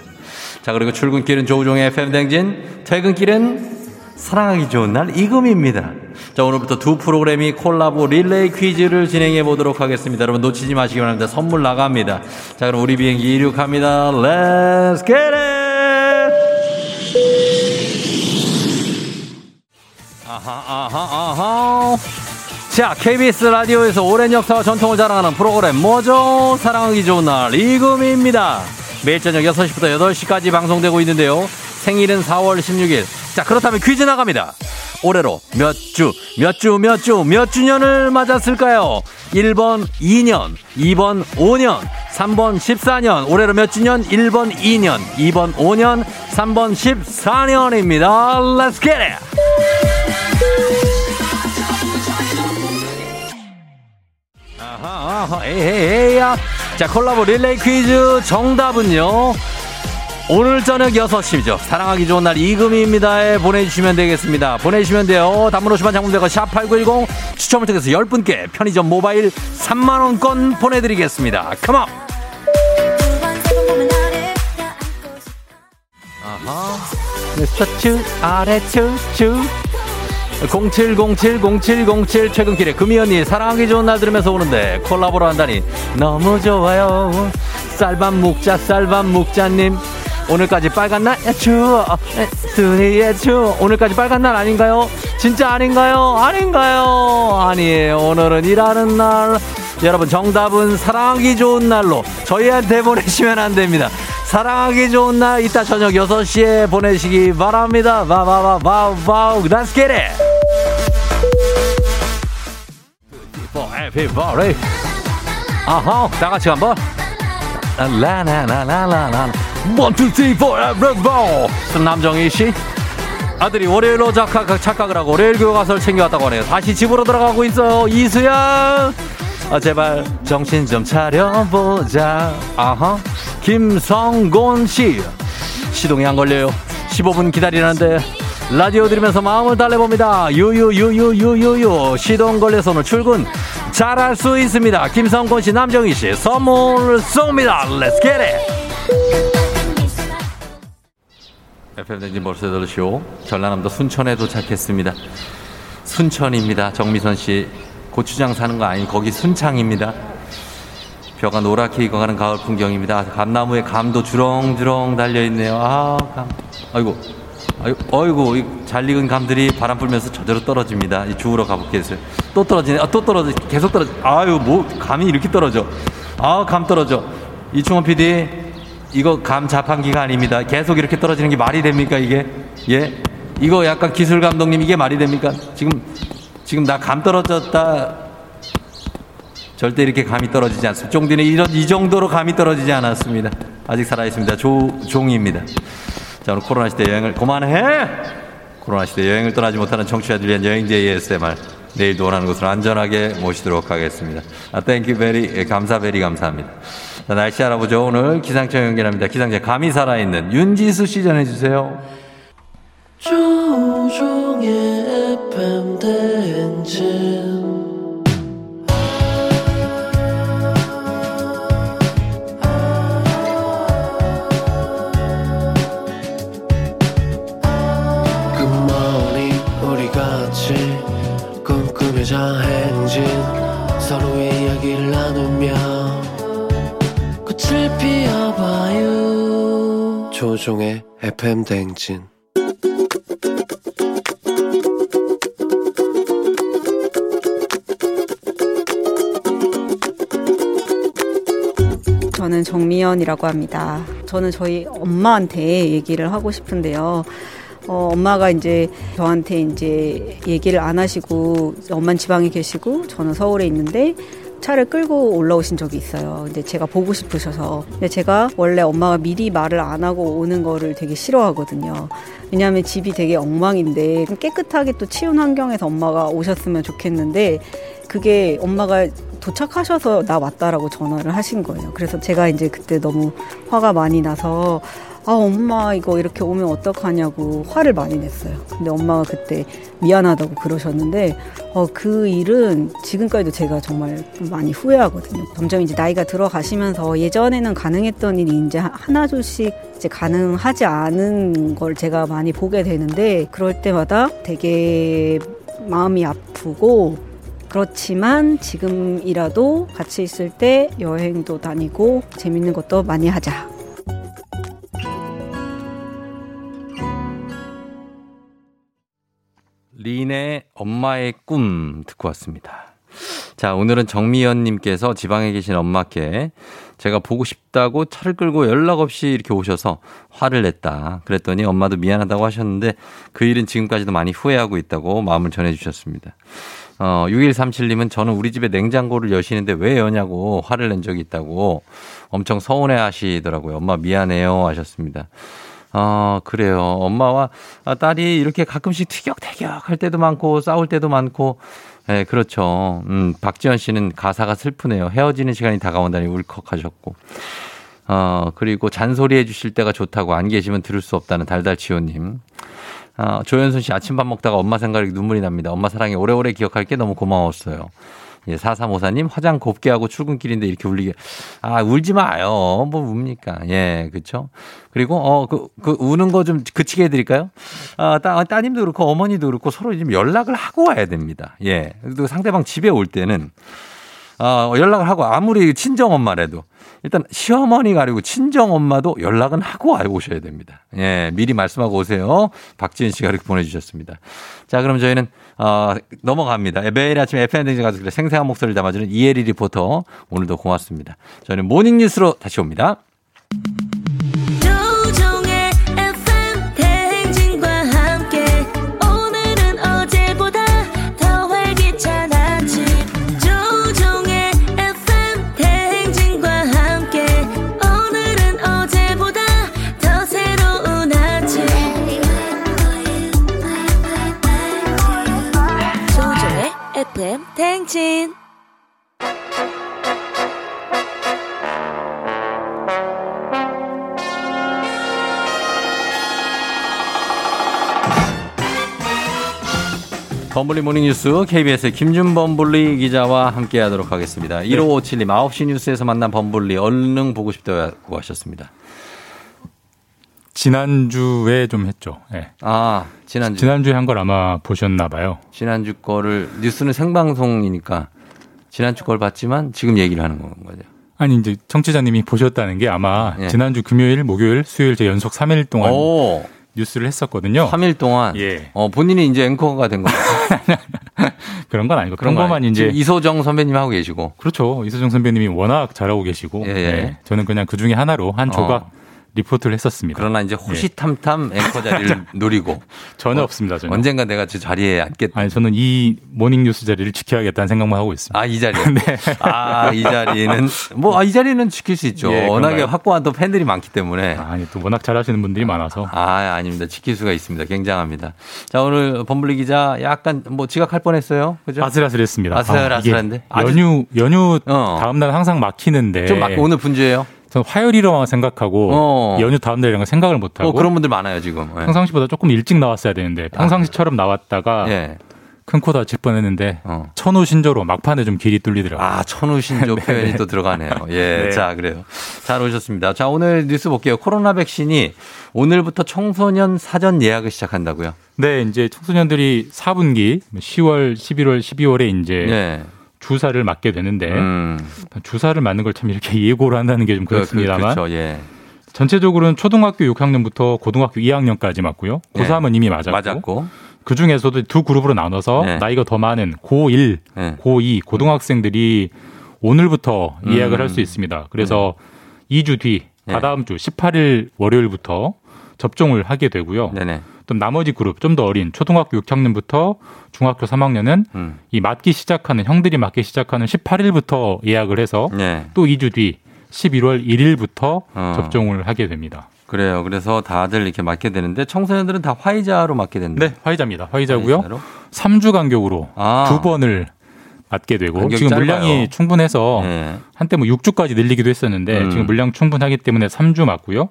자, 그리고 출근길은 조우종의 FM댕진, 퇴근길은 사랑하기 좋은 날 이금입니다. 자, 오늘부터 두 프로그램이 콜라보 릴레이 퀴즈를 진행해 보도록 하겠습니다. 여러분 놓치지 마시기 바랍니다. 선물 나갑니다. 자, 그럼 우리 비행기 이륙합니다. Let's get it! 아하, 아하, 아하. 자, KBS 라디오에서 오랜 역사와 전통을 자랑하는 프로그램 뭐죠? 사랑하기 좋은 날 이금입니다. 매일 저녁 6시부터 8시까지 방송되고 있는데요. 생일은 4월 16일. 자, 그렇다면 퀴즈 나갑니다. 올해로 몇 주, 몇 주, 몇 주, 몇 주년을 맞았을까요? 1번 2년, 2번 5년, 3번 14년, 올해로 몇 주년? 1번 2년, 2번 5년, 3번 14년입니다. Let's get it! 아하, 아하, 에헤이야. 자, 콜라보 릴레이 퀴즈 정답은요. 오늘 저녁 6시죠. 사랑하기 좋은 날 이금희입니다에 보내주시면 되겠습니다. 보내주시면 돼요. 단문 50만 장문대가 샵8910 추첨을 통해서 10분께 편의점 모바일 3만원권 보내드리겠습니다. 컴온! 아하. 네, 셔츠 아래 츄츄 07070707 최근길에 금이 언니 사랑하기 좋은 날 들으면서 오는데 콜라보로 한다니 너무 좋아요. 쌀밥 묵자 쌀밥 묵자님. 오늘까지 빨간 날? 추워 드디어 추워 오늘까지 빨간 날 아닌가요? 진짜 아닌가요? 아닌가요? 아니에요 오늘은 일하는 날. 여러분 정답은 사랑하기 좋은 날로 저희한테 보내시면 안 됩니다. 사랑하기 좋은 날 이따 저녁 6시에 보내시기 바랍니다. Let's get it. for everybody 아하 다 같이 한번 라라라라라라 One, two, three, 남정희 씨 아들이 월요일로 착각, 착각을 하고 월요일 교과서를 챙겨왔다고 하네요 다시 집으로 들어가고 있어요 이수야 아, 제발 정신 좀 차려보자. 아하. 김성곤 씨. 시동이 안 걸려요. 15분 기다리는데 라디오 들으면서 마음을 달래봅니다. 유유유유유유유. 시동 걸려서 오늘 출근 잘할 수 있습니다. 김성곤 씨, 남정희 씨 선물 쏩니다. Let's get it. FM댕진 벌써 들으시오. 전라남도 순천에 도착했습니다. 순천입니다. 정미선 씨. 고추장 사는 거 아닌 거기 순창입니다. 벼가 노랗게 익어가는 가을 풍경입니다. 감나무에 감도 주렁주렁 달려있네요. 아, 감. 아이고, 어이구, 이잘 익은 감들이 바람 불면서 저절로 떨어집니다. 이 주우러 가볼게요. 또 떨어지네. 아, 또 떨어져. 계속 떨어져. 아유, 뭐, 감이 이렇게 떨어져. 아, 감 떨어져. 이충원 PD, 이거 감 자판기가 아닙니다. 계속 이렇게 떨어지는 게 말이 됩니까, 이게? 예? 이거 약간 기술 감독님, 이게 말이 됩니까? 지금 지금 나 감 떨어졌다. 절대 이렇게 감이 떨어지지 않습니다. 쫑디는 이런, 이 정도로 감이 떨어지지 않았습니다. 아직 살아있습니다. 조, 종입니다. 자, 오늘 코로나 시대 여행을, 그만해! 코로나 시대 여행을 떠나지 못하는 청취자들 위한 여행제 ASMR. 내일도 원하는 곳으로 안전하게 모시도록 하겠습니다. 아, thank you very, 예, 감사 very 감사합니다. 자, 날씨 알아보죠. 오늘 기상청 연결합니다. 기상청 감이 살아있는 윤지수 씨 전해주세요. 조우종의 FM 대행진 조종의 FM 대행진 저는 정미연이라고 합니다. 저는 저희 엄마한테 얘기를 하고 싶은데요. 어, 엄마가 이제 저한테 이제 얘기를 안 하시고 엄마는 지방에 계시고 저는 서울에 있는데 차를 끌고 올라오신 적이 있어요. 근데 제가 보고 싶으셔서. 근데 제가 원래 엄마가 미리 말을 안 하고 오는 거를 되게 싫어하거든요. 왜냐하면 집이 되게 엉망인데 깨끗하게 또 치운 환경에서 엄마가 오셨으면 좋겠는데 그게 엄마가 도착하셔서 나 왔다라고 전화를 하신 거예요. 그래서 제가 이제 그때 너무 화가 많이 나서 아 엄마 이거 이렇게 오면 어떡하냐고 화를 많이 냈어요. 근데 엄마가 그때 미안하다고 그러셨는데 어, 그 일은 지금까지도 제가 정말 많이 후회하거든요. 점점 이제 나이가 들어가시면서 예전에는 가능했던 일이 이제 하나둘씩 이제 가능하지 않은 걸 제가 많이 보게 되는데 그럴 때마다 되게 마음이 아프고 그렇지만 지금이라도 같이 있을 때 여행도 다니고 재밌는 것도 많이 하자. 린의 엄마의 꿈 듣고 왔습니다. 자, 오늘은 정미연님께서 지방에 계신 엄마께 제가 보고 싶다고 차를 끌고 연락 없이 이렇게 오셔서 화를 냈다. 그랬더니 엄마도 미안하다고 하셨는데 그 일은 지금까지도 많이 후회하고 있다고 마음을 전해주셨습니다. 어, 6137님은 저는 우리 집에 냉장고를 여시는데 왜 여냐고 화를 낸 적이 있다고 엄청 서운해 하시더라고요. 엄마 미안해요 하셨습니다. 아, 그래요. 엄마와 딸이 이렇게 가끔씩 티격태격 할 때도 많고 싸울 때도 많고 네, 그렇죠. 음, 박지현 씨는 가사가 슬프네요. 헤어지는 시간이 다가온다니 울컥하셨고. 어, 그리고 잔소리 해주실 때가 좋다고 안 계시면 들을 수 없다는 달달치호님. 어, 조현순 씨 아침밥 먹다가 엄마 생각이 눈물이 납니다. 엄마 사랑에 오래오래 기억할게 너무 고마웠어요. 예, 4354님, 화장 곱게 하고 출근길인데 이렇게 울리게. 아, 울지 마요. 뭐 웁니까. 예, 그쵸. 그리고, 어, 그, 그, 우는 거 좀 그치게 해드릴까요? 아, 따, 따님도 그렇고 어머니도 그렇고 서로 좀 연락을 하고 와야 됩니다. 예. 그리고 상대방 집에 올 때는, 어, 연락을 하고 아무리 친정 엄마라도 일단 시어머니가 아니고 친정 엄마도 연락은 하고 오셔야 됩니다. 예, 미리 말씀하고 오세요. 박지은 씨가 이렇게 보내주셨습니다. 자, 그럼 저희는 어, 넘어갑니다. 매일 아침 FM대행진 가족들의 생생한 목소리를 담아주는 이혜리 리포터 오늘도 고맙습니다. 저희는 모닝 뉴스로 다시 옵니다. 대행진 범블리 모닝뉴스 KBS의 김준범 블리 기자와 함께하도록 하겠습니다. 1557님 9시 뉴스에서 만난 범블리 얼른 보고 싶다고 하셨습니다. 지난주에 좀 했죠. 예. 아, 지난주. 지난주에 한 걸 아마 보셨나 봐요. 지난주 거를 뉴스는 생방송이니까 지난주 걸 봤지만 지금 얘기를 하는 거죠. 아니 이제 청취자님이 보셨다는 게 아마 예. 지난주 금요일, 목요일, 수요일 제 연속 3일 동안 오. 뉴스를 했었거든요. 3일 동안 예. 어, 본인이 이제 앵커가 된 거예요. 그런 건 아니고 그런 거 것만 아니에요. 이제 이소정 선배님 하고 계시고. 그렇죠. 이소정 선배님이 워낙 잘하고 계시고 예, 예. 예. 저는 그냥 그 중에 하나로 한 조각 어. 리포트를 했었습니다. 그러나 이제 호시탐탐 앵커 자리를 노리고 전혀 어, 없습니다. 전혀. 언젠가 내가 저 자리에 앉겠다. 아니 저는 이 모닝 뉴스 자리를 지켜야겠다는 생각만 하고 있습니다. 아, 이 자리. 네. 아, 이 자리는 뭐, 아, 이 자리는 지킬 수 있죠. 예, 워낙에 그런가요? 확고한 또 팬들이 많기 때문에. 아니 또 워낙 잘하시는 분들이 많아서 아, 아닙니다. 지킬 수가 있습니다. 굉장합니다. 자, 오늘 범블리 기자 약간 뭐 지각할 뻔했어요. 그죠? 아슬아슬했습니다. 아슬아슬한데? 아, 연휴 연휴 어. 다음 날 항상 막히는데 좀 막, 오늘 분주해요. 저는 화요일이라고 생각하고 어. 연휴 다음 날이라는 걸 생각을 못 하고 어, 그런 분들 많아요, 지금. 예. 평상시보다 조금 일찍 나왔어야 되는데 평상시처럼 나왔다가 예. 큰코 다칠 뻔했는데 어. 천우 신조로 막판에 좀 길이 뚫리더라고요. 아, 천우신조 네, 표현이 네. 또 들어가네요. 예. 네. 자, 그래요. 잘 오셨습니다. 자, 오늘 뉴스 볼게요. 코로나 백신이 오늘부터 청소년 사전 예약을 시작한다고요? 네, 이제 청소년들이 4분기 10월, 11월, 12월에 이제 네. 주사를 맞게 되는데 음. 주사를 맞는 걸 참 이렇게 예고를 한다는 게 좀 그, 그렇습니다만 그, 그렇죠. 예. 전체적으로는 초등학교 6학년부터 고등학교 2학년까지 맞고요. 네. 고3은 이미 맞았고, 맞았고. 그 중에서도 두 그룹으로 나눠서 네. 나이가 더 많은 고1, 네. 고2 고등학생들이 오늘부터 음. 예약을 할수 있습니다. 그래서 2주 뒤 네. 다다음 주 18일 월요일부터 접종을 하게 되고요. 네네. 또 나머지 그룹 좀 더 어린 초등학교 6학년부터 중학교 3학년은 음. 이 맞기 시작하는 형들이 맞기 시작하는 18일부터 예약을 해서 네. 또 2주 뒤 11월 1일부터 어. 접종을 하게 됩니다. 그래요. 그래서 다들 이렇게 맞게 되는데 청소년들은 다 화이자로 맞게 된다. 네, 화이자입니다. 화이자고요. 화이자로? 3주 간격으로 아. 두 번을 맞게 되고 지금 짧아요. 물량이 충분해서 네. 한때 뭐 6주까지 늘리기도 했었는데 음. 지금 물량 충분하기 때문에 3주 맞고요.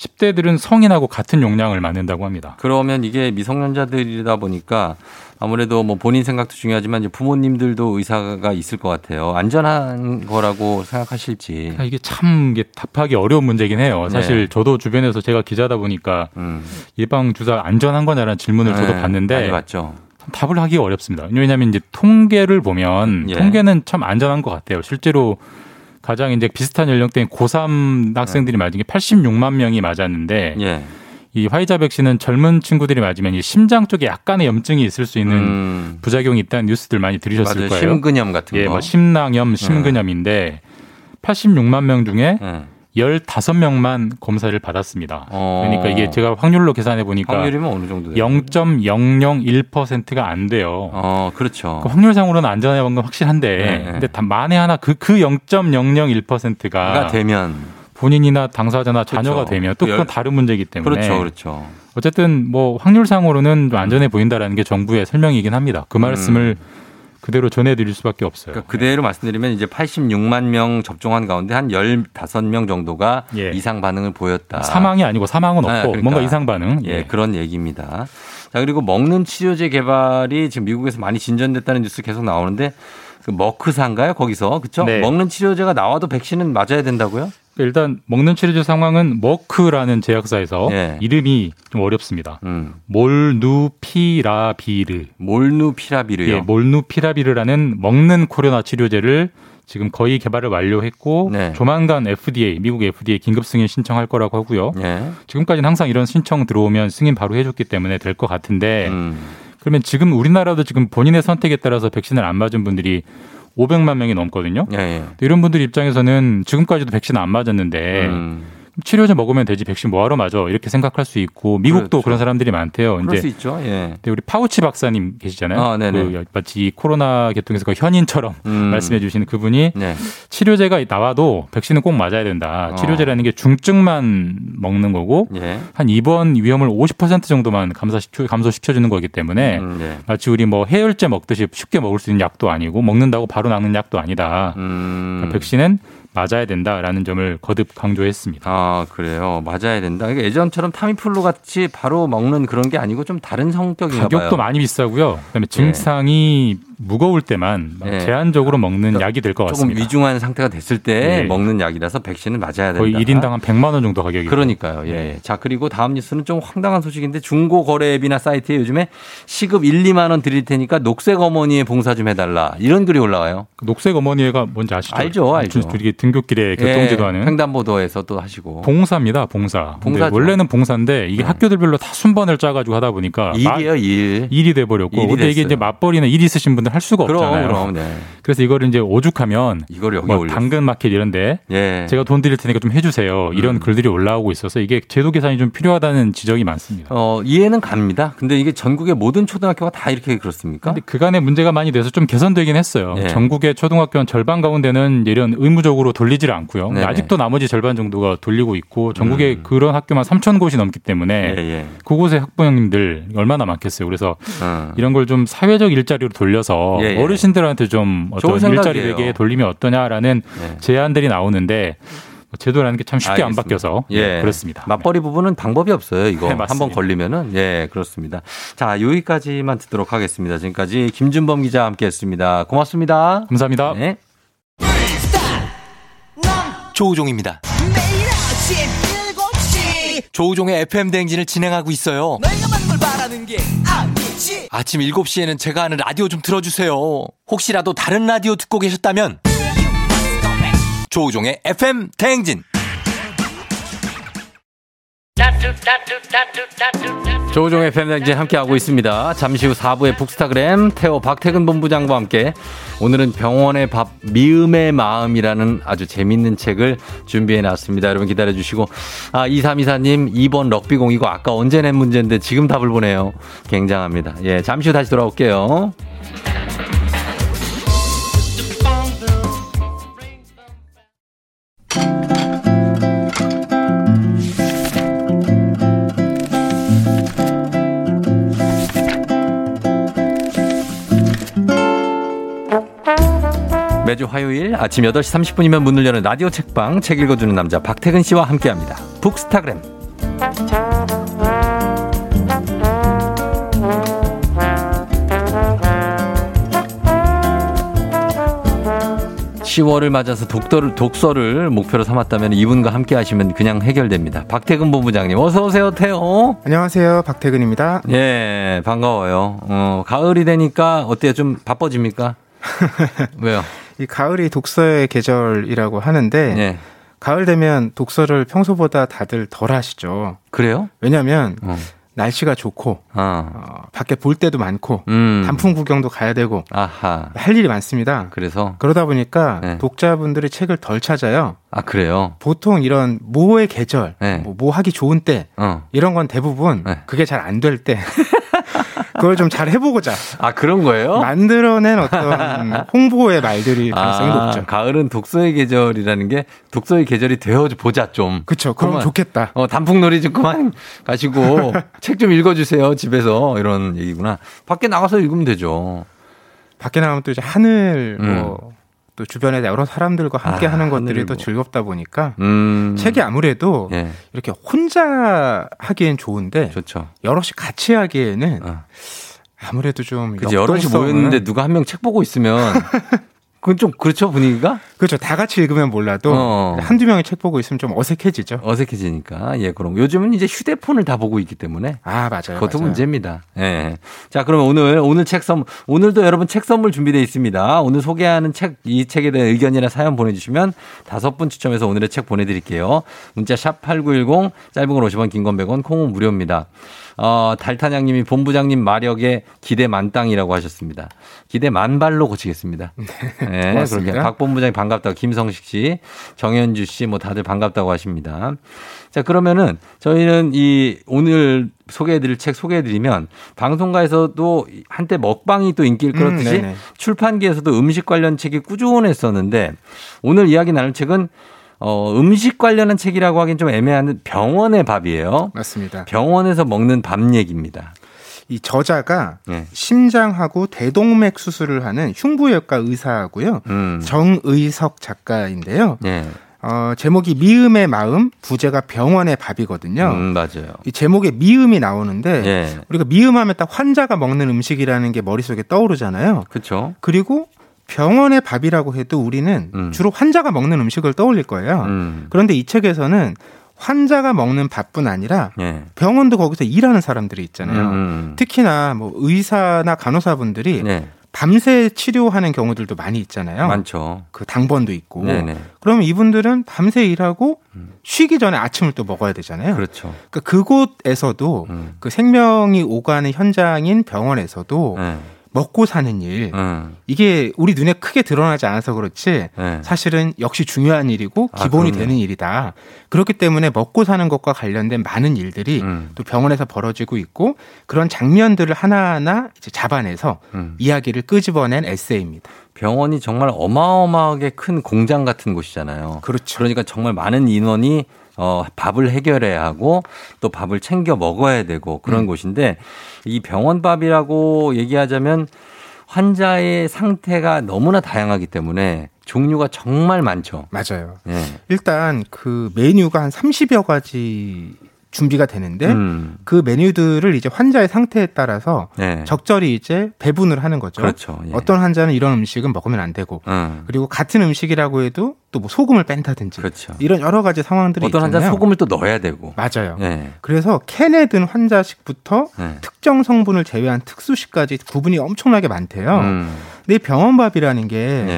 10대들은 성인하고 같은 용량을 맞는다고 합니다. 그러면 이게 미성년자들이다 보니까 아무래도 뭐 본인 생각도 중요하지만 이제 부모님들도 의사가 있을 것 같아요. 안전한 거라고 생각하실지. 아, 이게 참 이게 답하기 어려운 문제긴 해요. 사실 네. 저도 주변에서 제가 기자다 보니까 음. 예방 주사 안전한 거냐라는 질문을 저도 네, 받는데 많이 봤죠. 답을 하기가 어렵습니다. 왜냐하면 이제 통계를 보면 예. 통계는 참 안전한 것 같아요. 실제로 가장 이제 비슷한 연령대인 고3 학생들이 맞은 게 86만 명이 맞았는데 예. 이 화이자 백신은 젊은 친구들이 맞으면 이 심장 쪽에 약간의 염증이 있을 수 있는 부작용이 있다는 뉴스들 많이 들으셨을 음. 맞아요. 거예요. 심근염 같은 예, 거. 뭐 심낭염, 심근염인데 86만 명 중에 네. 15명만 검사를 받았습니다. 어. 그러니까 이게 제가 확률로 계산해 보니까 확률이면 어느 정도 돼요? 0.001%가 안 돼요. 어, 그렇죠. 그 확률상으로는 안전한 건 확실한데, 네. 근데 단 만에 하나 그, 그 0.001%가 가 되면 본인이나 당사자나 자녀가 그렇죠. 되면 또그 그건 열- 다른 문제이기 때문에. 그렇죠, 그렇죠. 어쨌든 뭐 확률상으로는 좀 안전해 보인다라는 게 정부의 설명이긴 합니다. 그 말씀을 그대로 전해드릴 수밖에 없어요. 음. 그러니까 그대로 말씀드리면 이제 86만 명 접종한 가운데 한 15명 정도가 이상 반응을 보였다. 사망이 아니고 사망은 없고 네, 그러니까. 뭔가 이상 반응. 예, 그런 얘기입니다. 자, 그리고 먹는 치료제 개발이 지금 미국에서 많이 진전됐다는 뉴스 계속 나오는데 그 머크사인가요? 거기서. 그쵸? 네. 먹는 치료제가 나와도 백신은 맞아야 된다고요? 일단 먹는 치료제 상황은 머크라는 제약사에서 예. 이름이 좀 어렵습니다. 음. 몰누피라비르. 몰누피라비르요. 예, 몰누피라비르라는 먹는 코로나 치료제를 지금 거의 개발을 완료했고 네. 조만간 FDA 미국 FDA 긴급 승인 신청할 거라고 하고요. 예. 지금까지는 항상 이런 신청 들어오면 승인 바로 해줬기 때문에 될 것 같은데 음. 그러면 지금 우리나라도 지금 본인의 선택에 따라서 백신을 안 맞은 분들이 500만 명이 넘거든요. 예, 예. 이런 분들 입장에서는 지금까지도 백신 안 맞았는데 음. 치료제 먹으면 되지 백신 뭐하러 맞아 이렇게 생각할 수 있고 미국도 그렇죠. 그런 사람들이 많대요. 그럴 수 있죠. 예. 근데 우리 파우치 박사님 계시잖아요. 아, 네네. 그 마치 이 코로나 계통에서 그 현인처럼 음. 말씀해 주시는 그분이 네. 치료제가 나와도 백신은 꼭 맞아야 된다. 어. 치료제라는 게 중증만 먹는 거고 예. 한 입원 위험을 50% 정도만 감소시켜, 감소시켜 주는 거기 때문에 음, 네. 마치 우리 뭐 해열제 먹듯이 쉽게 먹을 수 있는 약도 아니고 먹는다고 바로 낫는 약도 아니다. 음. 그러니까 백신은 맞아야 된다라는 점을 거듭 강조했습니다. 아, 그래요. 맞아야 된다. 그러니까 예전처럼 타미플루 같이 바로 먹는 그런 게 아니고 좀 다른 성격인가 가격도 봐요. 많이 비싸고요. 그다음에 증상이 무거울 때만 네. 제한적으로 먹는 약이 될것 조금 같습니다. 위중한 상태가 됐을 때 네. 먹는 약이라서 백신을 맞아야 된다. 거의 1인당 한 100만 원 정도 가격이 그러니까요. 예. 자, 그리고 다음 뉴스는 좀 황당한 소식인데 중고 거래 앱이나 사이트에 요즘에 시급 1, 2만 원 드릴 테니까 녹색 어머니의 봉사 좀 해달라. 이런 글이 올라와요. 녹색 어머니가 뭔지 아시죠? 알죠, 알죠. 이게 등굣길에 예, 하는 횡단보도에서 또 하시고. 봉사입니다, 봉사. 봉사죠. 원래는 봉사인데 이게 학교들별로 다 순번을 짜가지고 하다 보니까 일이에요, 일. 일이 돼버렸고. 일이 근데 이게. 이제 맞벌이나 일 있으신 분들 할 수가 그럼, 없잖아요. 그럼, 네. 그래서 이거를 이제 오죽하면 이걸 여기 뭐. 당근 마켓 이런데 예. 제가 돈 드릴 테니까 좀 해주세요. 이런 음. 글들이 올라오고 있어서 이게 제도 계산이 좀 필요하다는 지적이 많습니다. 어, 이해는 갑니다. 근데 이게 전국의 모든 초등학교가 다 이렇게 그렇습니까? 근데 그간에 문제가 많이 돼서 좀 개선되긴 했어요. 예. 전국의 초등학교 한 절반 가운데는 이런 의무적으로 돌리지를 않고요. 아직도 나머지 절반 정도가 돌리고 있고 전국에 그런 학교만 3천 곳이 넘기 때문에 음. 예, 예. 그곳의 학부형님들 얼마나 많겠어요. 그래서 어. 이런 걸 좀 사회적 일자리로 돌려서 예, 예. 어르신들한테 좀 좋은 어떤 일자리 생각이에요. 외에 돌리면 어떠냐라는 네. 제안들이 나오는데 뭐 제도라는 게 참 쉽게 안 알겠습니다. 바뀌어서 예. 네, 그렇습니다. 맞벌이 부분은 방법이 없어요. 이거 네. 한번 걸리면은 예 그렇습니다. 자 여기까지만 듣도록 하겠습니다. 지금까지 김준범 기자 함께했습니다. 고맙습니다. 감사합니다. 네. 조우종입니다. 매일 아침 7시 조우종의 FM 대행진을 진행하고 있어요. 아침 7시에는 제가 하는 라디오 좀 틀어주세요. 혹시라도 다른 라디오 듣고 계셨다면 조우종의 FM 대행진. 조우종의 팬댕진 함께하고 있습니다. 잠시 후 4부의 북스타그램 태호 박태근 본부장과 함께 오늘은 병원의 밥 미음의 마음이라는 아주 재밌는 책을 준비해 놨습니다. 여러분 기다려 주시고 아 2324님 2번 럭비공 이거 아까 언제 낸 문제인데 지금 답을 보내요. 굉장합니다. 예 잠시 후 다시 돌아올게요. 매주 화요일 아침 8시 30분이면 문을 여는 라디오 책방 책 읽어주는 남자 박태근 씨와 함께합니다. 북스타그램 10월을 맞아서 독서를, 독서를 목표로 삼았다면 이분과 함께 하시면 그냥 해결됩니다. 박태근 본부장님, 어서오세요, 태호. 안녕하세요. 박태근입니다. 예, 반가워요. 어, 가을이 되니까 어때요? 좀 바빠집니까? 왜요? 이 가을이 독서의 계절이라고 하는데 예. 가을 되면 독서를 평소보다 다들 덜 하시죠. 그래요? 왜냐하면 어. 날씨가 좋고 아. 어, 밖에 볼 때도 많고 음. 단풍 구경도 가야 되고 아하. 할 일이 많습니다. 그래서 그러다 보니까 네. 독자분들이 책을 덜 찾아요. 아 그래요. 보통 이런 모의 계절, 네. 뭐, 뭐 하기 좋은 때 어. 이런 건 대부분 네. 그게 잘 안 될 때. 그걸 좀 잘 해보고자 아 그런 거예요? 만들어낸 어떤 홍보의 말들이 가능성이 아, 높죠. 가을은 독서의 계절이라는 게 독서의 계절이 되어 보자 좀. 그쵸. 그럼 그러면, 좋겠다. 어, 단풍놀이 좀 그만 가시고 책 좀 읽어주세요 집에서 이런 얘기구나. 밖에 나가서 읽으면 되죠. 밖에 나가면 또 이제 하늘 음. 뭐. 또 주변에 여러 사람들과 함께 아, 하는 것들이 또 뭐. 즐겁다 보니까 음. 책이 아무래도 예, 이렇게 혼자 하기엔 좋은데 좋죠. 여럿이 같이 하기에는 어. 아무래도 좀 그치 여럿이 모였는데 누가 한 명 책 보고 있으면 그건 좀 그렇죠 분위기가 그렇죠. 다 같이 읽으면 몰라도 어. 한두 명이 책 보고 있으면 좀 어색해지죠. 어색해지니까 예 그럼 요즘은 이제 휴대폰을 다 보고 있기 때문에 아, 맞아요. 그것도 맞아요. 문제입니다. 예. 자, 그러면 오늘, 오늘 책 선물, 오늘도 여러분 책 선물 준비되어 있습니다. 오늘 소개하는 책, 이 책에 대한 의견이나 사연 보내주시면 다섯 분 추첨해서 오늘의 책 보내드릴게요. 문자 샵 8910, 짧은 건 50원, 긴 건 100원, 콩은 무료입니다. 어, 달타냥님이 본부장님 마력에 기대 만땅이라고 하셨습니다. 기대 만발로 고치겠습니다. 네, 고맙습니다. 그렇게 박 본부장님 반갑다고 김성식 씨, 정현주 씨 뭐 다들 반갑다고 하십니다. 자, 그러면은 저희는 이 오늘 소개해드릴 책 소개해드리면 방송가에서도 한때 먹방이 또 인기를 끌었듯이 음. 출판계에서도 음식 관련 책이 꾸준했었는데 오늘 이야기 나눌 책은 어, 음식 관련한 책이라고 하긴 좀 애매한 병원의 밥이에요. 맞습니다. 병원에서 먹는 밥 얘기입니다. 이 저자가 예. 심장하고 대동맥 수술을 하는 흉부외과 의사고요. 음. 정의석 작가인데요. 예. 어, 제목이 미음의 마음, 부제가 병원의 밥이거든요. 음, 맞아요. 이 제목에 미음이 나오는데 예. 우리가 미음하면 딱 환자가 먹는 음식이라는 게 머릿속에 떠오르잖아요. 그렇죠. 그리고 병원의 밥이라고 해도 우리는 음. 주로 환자가 먹는 음식을 떠올릴 거예요. 음. 그런데 이 책에서는 환자가 먹는 밥뿐 아니라 예. 병원도 거기서 일하는 사람들이 있잖아요. 음. 특히나 뭐 의사나 간호사분들이 네. 밤새 치료하는 경우들도 많이 있잖아요. 많죠. 그 당번도 있고. 네네. 그러면 이분들은 밤새 일하고 쉬기 전에 아침을 또 먹어야 되잖아요. 그렇죠. 그러니까 그곳에서도 음. 그 생명이 오가는 현장인 병원에서도 네. 먹고 사는 일 음. 이게 우리 눈에 크게 드러나지 않아서 그렇지 네. 사실은 역시 중요한 일이고 아, 기본이 그럼요. 되는 일이다. 그렇기 때문에 먹고 사는 것과 관련된 많은 일들이 음. 또 병원에서 벌어지고 있고 그런 장면들을 하나하나 이제 잡아내서 음. 이야기를 끄집어낸 에세이입니다. 병원이 정말 어마어마하게 큰 공장 같은 곳이잖아요. 그렇죠. 그러니까 정말 많은 인원이 어, 밥을 해결해야 하고 또 밥을 챙겨 먹어야 되고 그런 음. 곳인데 이 병원밥이라고 얘기하자면 환자의 상태가 너무나 다양하기 때문에 종류가 정말 많죠. 맞아요. 예. 일단 그 메뉴가 한 30여 가지 준비가 되는데 음. 그 메뉴들을 이제 환자의 상태에 따라서 네. 적절히 이제 배분을 하는 거죠. 그렇죠. 예. 어떤 환자는 이런 음식은 먹으면 안 되고 음. 그리고 같은 음식이라고 해도 또 뭐 소금을 뺀다든지 그렇죠. 이런 여러 가지 상황들이 어떤 있잖아요. 환자 소금을 또 넣어야 되고. 맞아요. 예. 그래서 캔에 든 환자식부터 예. 특정 성분을 제외한 특수식까지 구분이 엄청나게 많대요. 음. 근데 이 병원밥이라는 게이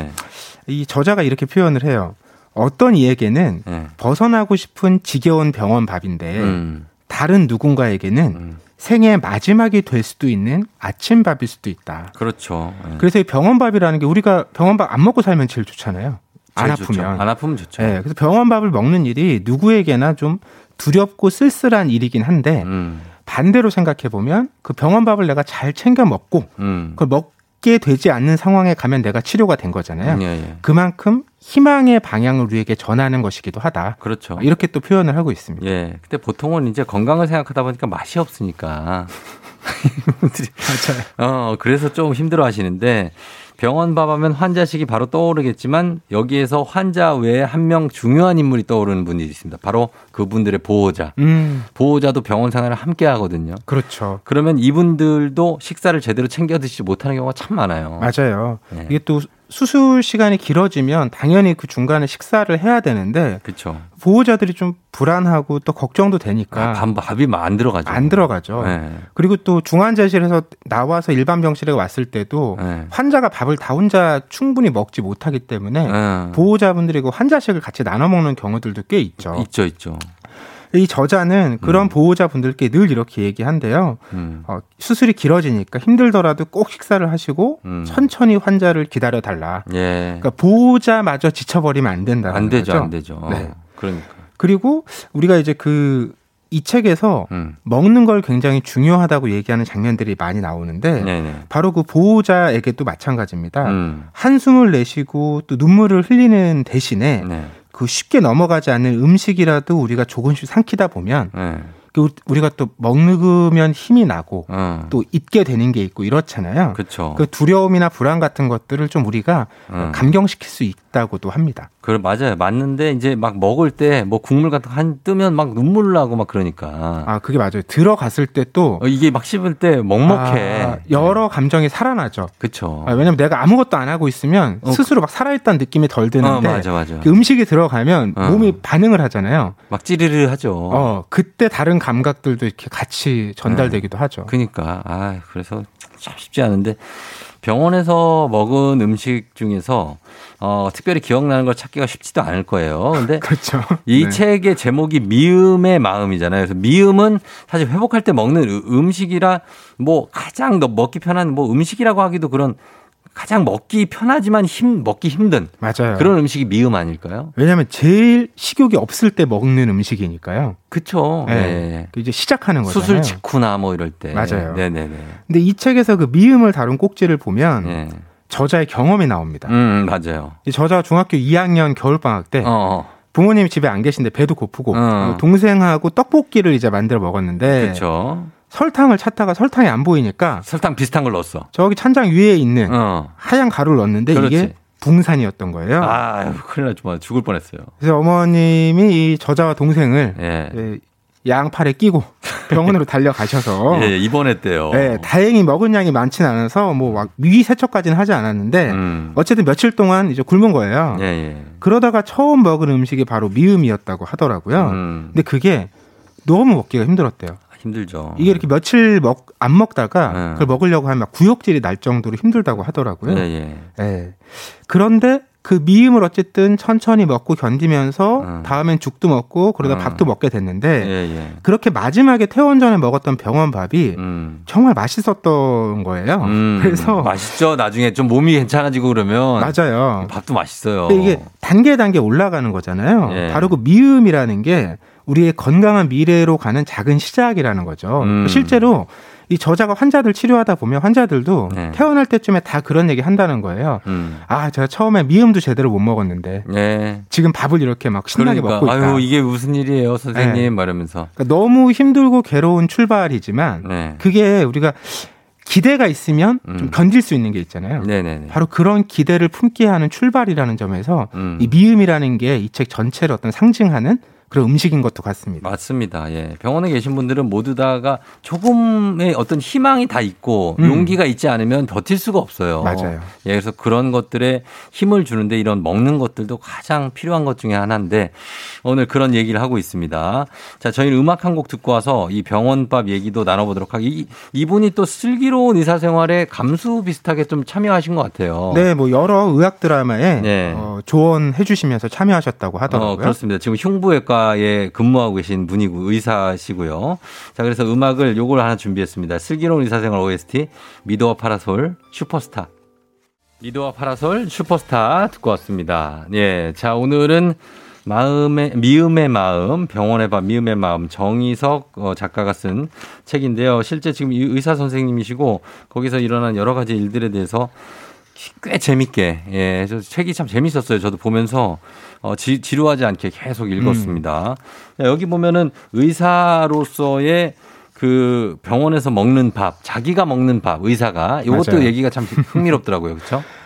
예. 저자가 이렇게 표현을 해요. 어떤 이에게는 예. 벗어나고 싶은 지겨운 병원 밥인데 음. 다른 누군가에게는 음. 생애 마지막이 될 수도 있는 아침밥일 수도 있다. 그렇죠. 예. 그래서 이 병원밥이라는 게 우리가 병원밥 안 먹고 살면 제일 좋잖아요. 안 제일 아프면. 좋죠. 안 아프면 좋죠. 네, 그래서 병원밥을 먹는 일이 누구에게나 좀 두렵고 쓸쓸한 일이긴 한데 음. 반대로 생각해 보면 그 병원밥을 내가 잘 챙겨 먹고 음. 그걸 먹게 되지 않는 상황에 가면 내가 치료가 된 거잖아요. 예, 예. 그만큼 희망의 방향을 우리에게 전하는 것이기도 하다. 그렇죠. 이렇게 또 표현을 하고 있습니다. 예. 근데 보통은 이제 건강을 생각하다 보니까 맛이 없으니까. 분들이 어, 그래서 좀 힘들어 하시는데 병원 밥 하면 환자식이 바로 떠오르겠지만 여기에서 환자 외에 한 명 중요한 인물이 떠오르는 분이 있습니다. 바로 그분들의 보호자. 음, 보호자도 병원 생활을 함께 하거든요. 그렇죠. 그러면 이분들도 식사를 제대로 챙겨 드시지 못하는 경우가 참 많아요. 맞아요. 네. 이게 또 수술 시간이 길어지면 당연히 그 중간에 식사를 해야 되는데 그렇죠. 보호자들이 좀 불안하고 또 걱정도 되니까 밥, 밥이 안 들어가죠. 안 들어가죠. 네. 그리고 또 중환자실에서 나와서 일반 병실에 왔을 때도 네. 환자가 밥을 다 혼자 충분히 먹지 못하기 때문에 네. 보호자분들이 그 환자식을 같이 나눠 먹는 경우들도 꽤 있죠. 있죠, 있죠. 이 저자는 그런 보호자분들께 늘 이렇게 얘기한대요. 음. 어, 수술이 길어지니까 힘들더라도 꼭 식사를 하시고 음. 천천히 환자를 기다려 달라. 예. 그러니까 보호자마저 지쳐버리면 안 된다는 안 되죠, 거죠. 안 되죠. 네. 그러니까. 그리고 우리가 이제 그 이 책에서 음. 먹는 걸 굉장히 중요하다고 얘기하는 장면들이 많이 나오는데 네네. 바로 그 보호자에게도 마찬가지입니다. 음. 한숨을 내쉬고 또 눈물을 흘리는 대신에 네. 그 쉽게 넘어가지 않는 음식이라도 우리가 조금씩 삼키다 보면 네. 그 우리가 또 먹으면 힘이 나고 어. 또 잊게 되는 게 있고 이렇잖아요. 그렇죠. 그 두려움이나 불안 같은 것들을 좀 우리가 음. 감경시킬 수 있 다고도 합니다. 그 맞아요. 맞는데 이제 막 먹을 때 뭐 국물 같은 거 한 뜨면 막 눈물 나고 막 그러니까. 아, 그게 맞아요. 들어갔을 때또 어, 이게 막 씹을 때 먹먹해. 아, 여러 감정이 살아나죠. 그렇죠. 아, 왜냐면 내가 아무것도 안 하고 있으면 어, 스스로 막 살아있다는 느낌이 덜 드는데 어, 맞아, 맞아. 그 음식이 들어가면 어. 몸이 반응을 하잖아요. 막 찌르르 하죠. 어, 그때 다른 감각들도 이렇게 같이 전달되기도 하죠. 그니까 아 그래서 참 쉽지 않은데 병원에서 먹은 음식 중에서 어 특별히 기억나는 걸 찾기가 쉽지도 않을 거예요. 근데 그렇죠. 이 네. 책의 제목이 미음의 마음이잖아요. 그래서 미음은 사실 회복할 때 먹는 으- 음식이라 뭐 가장 너 먹기 편한 뭐 음식이라고 하기도 그런 가장 먹기 편하지만 힘 먹기 힘든 맞아요. 그런 음식이 미음 아닐까요? 왜냐하면 제일 식욕이 없을 때 먹는 음식이니까요. 그쵸. 네. 네. 그 이제 시작하는 거잖아요. 수술 직후나 뭐 이럴 때. 맞아요. 네네네. 근데 이 책에서 그 미음을 다룬 꼭지를 보면 네. 저자의 경험이 나옵니다. 음 맞아요. 이 저자가 중학교 2학년 겨울 방학 때 어. 부모님이 집에 안 계신데 배도 고프고 어. 동생하고 떡볶이를 이제 만들어 먹었는데 그렇죠. 설탕을 찾다가 설탕이 안 보이니까 설탕 비슷한 걸 넣었어. 저기 찬장 위에 있는 어. 하얀 가루를 넣었는데 그렇지. 이게 붕산이었던 거예요. 아, 큰일 날 뻔, 죽을 뻔했어요. 그래서 어머님이 이 저자와 동생을 예. 예, 양팔에 끼고 병원으로 달려가셔서 예, 입원했대요. 네, 다행히 먹은 양이 많지는 않아서 뭐 막 위기 세척까지는 하지 않았는데 음. 어쨌든 며칠 동안 이제 굶은 거예요. 예, 예. 그러다가 처음 먹은 음식이 바로 미음이었다고 하더라고요. 음. 근데 그게 너무 먹기가 힘들었대요. 힘들죠. 이게 이렇게 며칠 먹, 안 먹다가 네. 그걸 먹으려고 하면 막 구역질이 날 정도로 힘들다고 하더라고요. 예, 예. 예. 그런데 그 미음을 어쨌든 천천히 먹고 견디면서 음. 다음엔 죽도 먹고 그러다 음. 밥도 먹게 됐는데 예, 예. 그렇게 마지막에 퇴원 전에 먹었던 병원 밥이 음. 정말 맛있었던 거예요. 음, 그래서 맛있죠. 나중에 좀 몸이 괜찮아지고 그러면 맞아요. 밥도 맛있어요. 이게 단계 단계 올라가는 거잖아요. 예. 바로 그 미음이라는 게 우리의 건강한 미래로 가는 작은 시작이라는 거죠. 음. 실제로 이 저자가 환자들 치료하다 보면 환자들도 네. 태어날 때쯤에 다 그런 얘기 한다는 거예요. 음. 아, 제가 처음에 미음도 제대로 못 먹었는데 예. 지금 밥을 이렇게 막 신나게 그러니까 먹고 있다. 아유 이게 무슨 일이에요, 선생님 네. 말하면서. 그러니까 너무 힘들고 괴로운 출발이지만 네. 그게 우리가 기대가 있으면 좀 음. 견딜 수 있는 게 있잖아요. 네네네. 바로 그런 기대를 품게 하는 출발이라는 점에서 음. 이 미음이라는 게 이 책 전체를 어떤 상징하는 그런 음식인 것도 같습니다. 맞습니다. 예. 병원에 계신 분들은 모두 다가 조금의 어떤 희망이 다 있고 음. 용기가 있지 않으면 버틸 수가 없어요. 맞아요. 예, 그래서 그런 것들에 힘을 주는데 이런 먹는 것들도 가장 필요한 것 중에 하나인데 오늘 그런 얘기를 하고 있습니다. 자, 저희는 음악 한 곡 듣고 와서 이 병원밥 얘기도 나눠보도록 하기. 이- 이분이 또 슬기로운 의사 생활에 감수 비슷하게 좀 참여하신 것 같아요. 네, 뭐 여러 의학 드라마에 네. 어, 조언해 주시면서 참여하셨다고 하더라고요. 어, 그렇습니다. 지금 흉부외과 에 근무하고 계신 분이고 의사시고요. 자, 그래서 음악을 요걸 하나 준비했습니다. 슬기로운 의사생활 OST 미도와 파라솔 슈퍼스타. 미도와 파라솔 슈퍼스타 듣고 왔습니다. 예. 자, 오늘은 마음의 미음의 마음 병원의 밥 미음의 마음 정희석 어, 작가가 쓴 책인데요. 실제 지금 이 의사 선생님이시고 거기서 일어난 여러 가지 일들에 대해서 꽤 재밌게 예, 저 책이 참 재밌었어요. 저도 보면서 어, 지, 지루하지 않게 계속 읽었습니다. 자, 여기 보면은 의사로서의 그 병원에서 먹는 밥, 자기가 먹는 밥, 의사가 이것도 맞아요. 얘기가 참 흥미롭더라고요. 그렇죠?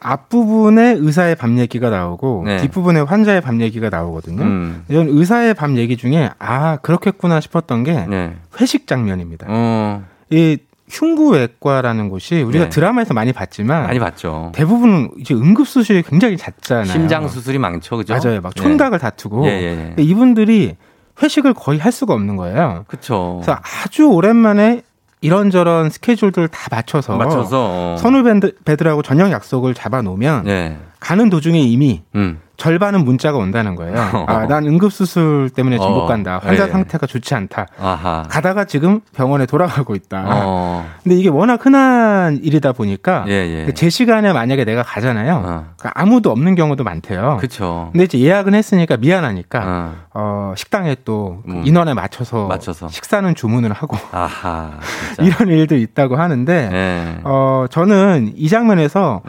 앞부분에 의사의 밥 얘기가 나오고 네. 뒷부분에 환자의 밥 얘기가 나오거든요. 음. 이런 의사의 밥 얘기 중에 아 그렇겠구나 싶었던 게 네. 회식 장면입니다. 어. 이 흉부외과라는 곳이 우리가 네. 드라마에서 많이 봤지만 많이 봤죠. 대부분 이제 응급 수술이 굉장히 잦잖아요. 심장 수술이 많죠, 그죠? 맞아요. 막 네. 총각을 다투고 예, 예, 예. 이분들이 회식을 거의 할 수가 없는 거예요. 그렇죠. 그래서 아주 오랜만에 이런저런 스케줄들 다 맞춰서, 맞춰서 선후배들하고 저녁 약속을 잡아놓으면 네. 가는 도중에 이미 음. 절반은 문자가 온다는 거예요. 아, 난 응급수술 때문에 지금 어, 못 간다. 환자 예. 상태가 좋지 않다. 아하. 가다가 지금 병원에 돌아가고 있다. 어. 근데 이게 워낙 흔한 일이다 보니까 예, 예. 제 시간에 만약에 내가 가잖아요. 그러니까 아무도 없는 경우도 많대요. 그렇죠. 근데 이제 예약은 했으니까 미안하니까 어, 식당에 또그 인원에 맞춰서, 음. 맞춰서. 식사는 주문을 하고 아하. 이런 일도 있다고 하는데 네. 어, 저는 이 장면에서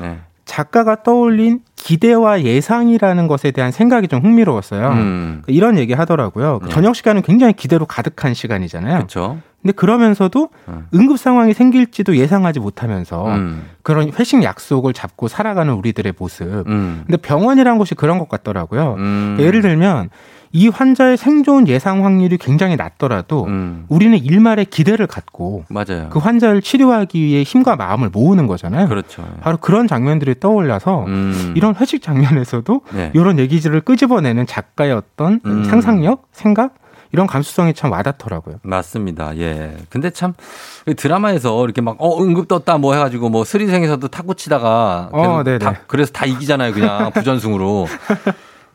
작가가 떠올린 기대와 예상이라는 것에 대한 생각이 좀 흥미로웠어요. 음. 이런 얘기 하더라고요. 그 저녁 시간은 굉장히 기대로 가득한 시간이잖아요. 그렇죠. 근데 그러면서도 응급 상황이 생길지도 예상하지 못하면서 음. 그런 회식 약속을 잡고 살아가는 우리들의 모습. 음. 근데 병원이라는 곳이 그런 것 같더라고요. 예를 들면 이 환자의 생존 예상 확률이 굉장히 낮더라도 우리는 일말의 기대를 갖고 음. 맞아요. 그 환자를 치료하기 위해 힘과 마음을 모으는 거잖아요. 그렇죠. 바로 그런 장면들이 떠올라서 이런 회식 장면에서도 음. 네. 이런 얘기들을 끄집어내는 작가의 어떤 음. 상상력, 생각 이런 감수성이 참 와닿더라고요. 맞습니다. 예. 근데 참그 드라마에서 이렇게 막, 어, 응급 떴다 뭐 해가지고 뭐 스리생에서도 탁구 치다가. 어. 다- 그래서 다 이기잖아요. 그냥 부전승으로.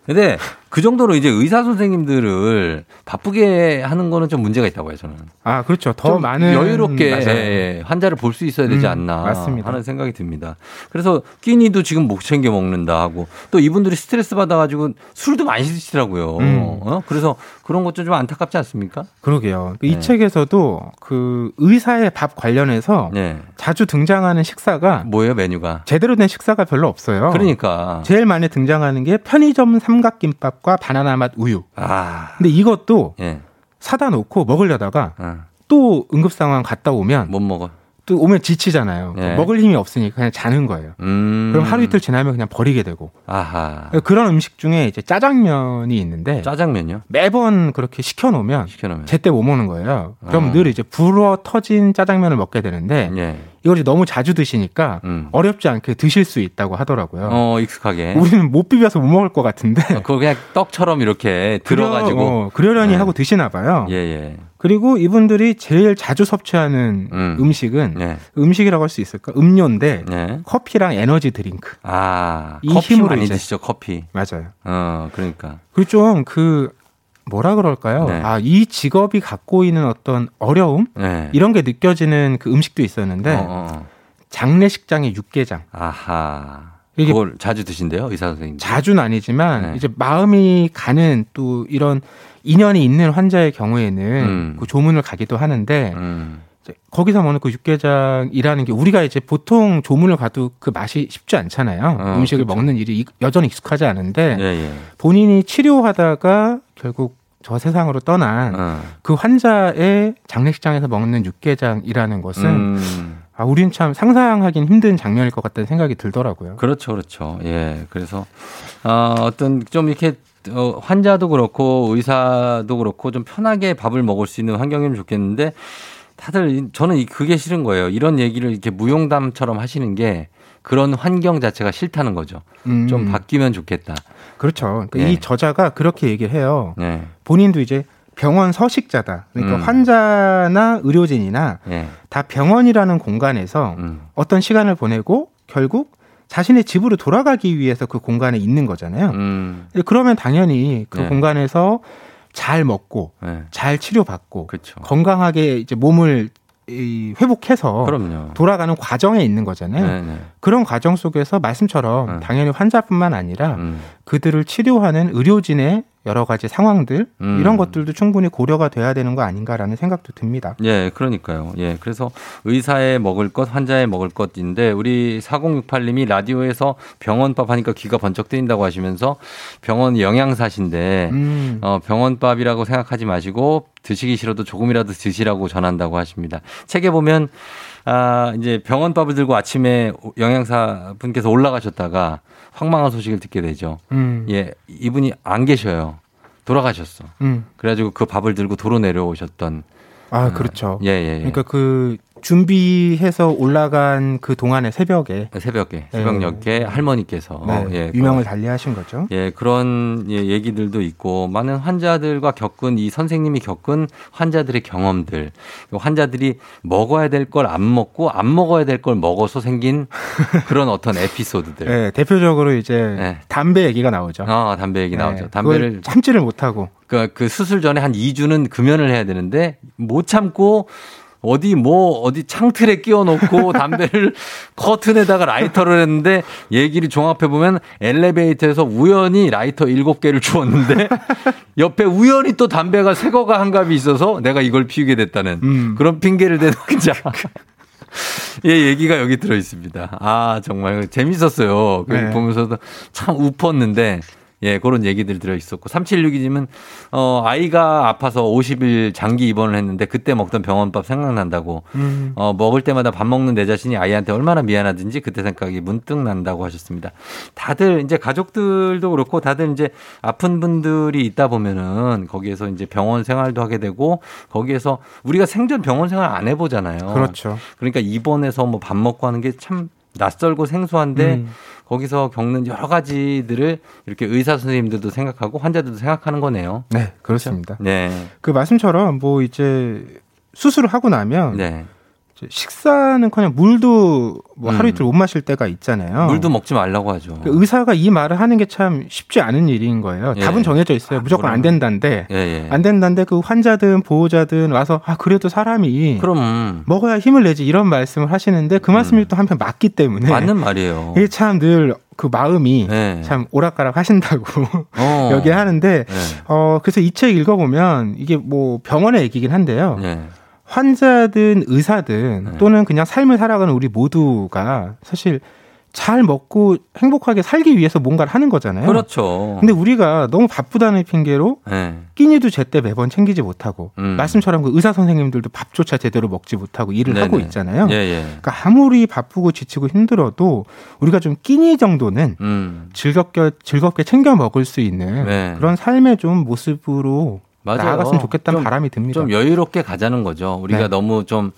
근데 그 정도로 이제 의사 선생님들을 바쁘게 하는 거는 좀 문제가 있다고 해요, 저는. 아, 그렇죠. 더좀 많은 여유롭게 맞아요. 예, 환자를 볼 수 있어야 되지 음, 않나 맞습니다. 하는 생각이 듭니다. 그래서 끼니도 지금 못 챙겨 먹는다 하고 또 이분들이 스트레스 받아가지고 술도 많이 드시더라고요. 음. 어? 그래서 그런 것도 좀 안타깝지 않습니까? 그러게요. 네. 이 책에서도 그 의사의 밥 관련해서 자주 등장하는 식사가 네. 뭐예요 메뉴가? 제대로 된 식사가 별로 없어요. 그러니까 제일 많이 등장하는 게 편의점 삼각김밥 과 바나나 맛 우유. 아. 근데 이것도 예. 사다 놓고 먹으려다가 어. 또 응급 상황 갔다 오면 못 먹어. 또 오면 지치잖아요. 예. 먹을 힘이 없으니까 그냥 자는 거예요. 음. 그럼 하루 이틀 지나면 그냥 버리게 되고. 아하. 그런 음식 중에 이제 짜장면이 있는데 짜장면요? 매번 그렇게 시켜 놓으면 시켜놓으면 제때 못 먹는 거예요. 그럼 어. 늘 이제 불어 터진 짜장면을 먹게 되는데 예. 이걸 너무 자주 드시니까 어렵지 않게 드실 수 있다고 하더라고요. 음. 어 익숙하게. 우리는 못 비벼서 못 먹을 것 같은데 그걸 그냥 떡처럼 이렇게 들어가지고. 어, 그러려니 네. 하고 드시나 봐요. 예 예. 그리고 이분들이 제일 자주 섭취하는 음. 식은 네. 음식이라고 할 수 있을까? 음료인데 커피랑 에너지 드링크. 아 이 커피 힘으로 많이 이제- 드시죠 커피. 맞아요. 어 그러니까. 그리고 좀 그 뭐라 그럴까요? 네. 아, 이 직업이 갖고 있는 어떤 어려움 네. 이런 게 느껴지는 그 음식도 있었는데 어, 어, 어. 장례식장의 육개장. 아하. 이게 그걸 자주 드신대요 의사 선생님. 자주는 아니지만 네. 이제 마음이 가는 또 이런 인연이 있는 환자의 경우에는 음. 그 조문을 가기도 하는데 음. 거기서 먹는 그 육개장이라는 게 우리가 이제 보통 조문을 가도 그 맛이 쉽지 않잖아요. 어, 음식을 그렇죠. 먹는 일이 이- 여전히 익숙하지 않은데 예 예. 본인이 치료하다가 결국 저 세상으로 떠난 어. 그 환자의 장례식장에서 먹는 육개장이라는 것은 음. 아, 우린 참 상상하긴 힘든 장면일 것 같다는 생각이 들더라고요. 그렇죠, 그렇죠. 예, 그래서 어, 어떤 좀 이렇게 어, 환자도 그렇고 의사도 그렇고 좀 편하게 밥을 먹을 수 있는 환경이면 좋겠는데 다들 이- 저는 이- 그게 싫은 거예요. 이런 얘기를 이렇게 무용담처럼 하시는 게 그런 환경 자체가 싫다는 거죠. 음. 좀 바뀌면 좋겠다. 그렇죠. 그러니까 예. 이 저자가 그렇게 얘기를 해요. 네. 본인도 이제 병원 서식자다. 그러니까 음. 환자나 의료진이나 예. 다 병원이라는 공간에서 음. 어떤 시간을 보내고 결국 자신의 집으로 돌아가기 위해서 그 공간에 있는 거잖아요. 음. 그러면 당연히 그 네. 공간에서 잘 먹고 네. 잘 치료받고 그렇죠. 건강하게 이제 몸을 이 회복해서 그럼요. 돌아가는 과정에 있는 거잖아요. 네, 네. 그런 과정 속에서 말씀처럼 당연히 환자뿐만 아니라 음. 그들을 치료하는 의료진의 여러 가지 상황들 음. 이런 것들도 충분히 고려가 돼야 되는 거 아닌가라는 생각도 듭니다. 예, 그러니까요. 예, 그래서 의사에 먹을 것, 환자에 먹을 것인데 우리 4068님이 라디오에서 병원밥 하니까 귀가 번쩍 뜨인다고 하시면서 병원 영양사신데 음. 어, 병원밥이라고 생각하지 마시고 드시기 싫어도 조금이라도 드시라고 전한다고 하십니다. 책에 보면 아, 이제 병원밥을 들고 아침에 영양사 분께서 올라가셨다가 황망한 소식을 듣게 되죠. 음. 예, 이분이 안 계셔요. 돌아가셨어. 음. 그래가지고 그 밥을 들고 도로 내려오셨던. 아, 어, 그렇죠. 예, 예, 예. 그러니까 그 준비해서 올라간 그 동안의 새벽에 새벽에 새벽녘에 할머니께서 네, 예, 유명을 달리하신 거죠. 예, 그런 예, 얘기들도 있고 많은 환자들과 겪은 이 선생님이 겪은 환자들의 경험들. 환자들이 먹어야 될 걸 안 먹고 안 먹어야 될 걸 먹어서 생긴 그런 어떤 에피소드들. 네, 대표적으로 이제 담배 얘기가 나오죠. 아, 담배 얘기 네, 나오죠. 담배를 참지를 못하고 그, 그 수술 전에 한 2주는 금연을 해야 되는데 못 참고 어디 뭐 어디 창틀에 끼워 놓고 담배를 커튼에다가 라이터를 했는데 얘기를 종합해 보면 엘리베이터에서 우연히 라이터 7개를 주었는데 옆에 우연히 또 담배가 새거가 한 갑이 있어서 내가 이걸 피우게 됐다는 음. 그런 핑계를 대는 자 예, 얘기가 여기 들어 있습니다. 아, 정말 재밌었어요. 그 네. 보면서도 참 웃었는데 예, 그런 얘기들 들어 있었고. 3762님은, 어, 아이가 아파서 50일 장기 입원을 했는데 그때 먹던 병원밥 생각난다고. 음. 어, 먹을 때마다 밥 먹는 내 자신이 아이한테 얼마나 미안하든지 그때 생각이 문득 난다고 하셨습니다. 다들 이제 가족들도 그렇고 다들 이제 아픈 분들이 있다 보면은 거기에서 이제 병원 생활도 하게 되고 거기에서 우리가 생전 병원 생활 안 해보잖아요. 그렇죠. 그러니까 입원해서 뭐 밥 먹고 하는 게 참 낯설고 생소한데 음. 거기서 겪는 여러 가지들을 이렇게 의사 선생님들도 생각하고 환자들도 생각하는 거네요. 네, 그렇습니다. 네. 그 말씀처럼 뭐 이제 수술을 하고 나면 네. 이제 식사는커녕 물도 뭐 하루 음. 이틀 못 마실 때가 있잖아요. 물도 먹지 말라고 하죠. 그 의사가 이 말을 하는 게 참 쉽지 않은 일인 거예요. 예. 답은 정해져 있어요. 무조건 안 된다는데 예, 예. 안 된다는데 그 환자든 보호자든 와서 아 그래도 사람이 그럼 먹어야 힘을 내지 이런 말씀을 하시는데 그 말씀이 또 한편 맞기 때문에 음. 맞는 말이에요. 이게 참늘 그 마음이 네. 참 오락가락 하신다고 어. 여기 하는데 네. 어 그래서 이 책 읽어보면 이게 뭐 병원의 얘기긴 한데요. 네. 환자든 의사든 또는 그냥 삶을 살아가는 우리 모두가 사실 잘 먹고 행복하게 살기 위해서 뭔가를 하는 거잖아요. 그렇죠. 근데 우리가 너무 바쁘다는 핑계로 네. 끼니도 제때 매번 챙기지 못하고 음. 말씀처럼 그 의사 선생님들도 밥조차 제대로 먹지 못하고 일을 네네. 하고 있잖아요. 예, 예. 그러니까 아무리 바쁘고 지치고 힘들어도 우리가 좀 끼니 정도는 음. 즐겁게 즐겁게 챙겨 먹을 수 있는 네. 그런 삶의 좀 모습으로 맞아요. 나아갔으면 좋겠다는 좀- 바람이 듭니다. 좀 여유롭게 가자는 거죠. 우리가 네. 너무 좀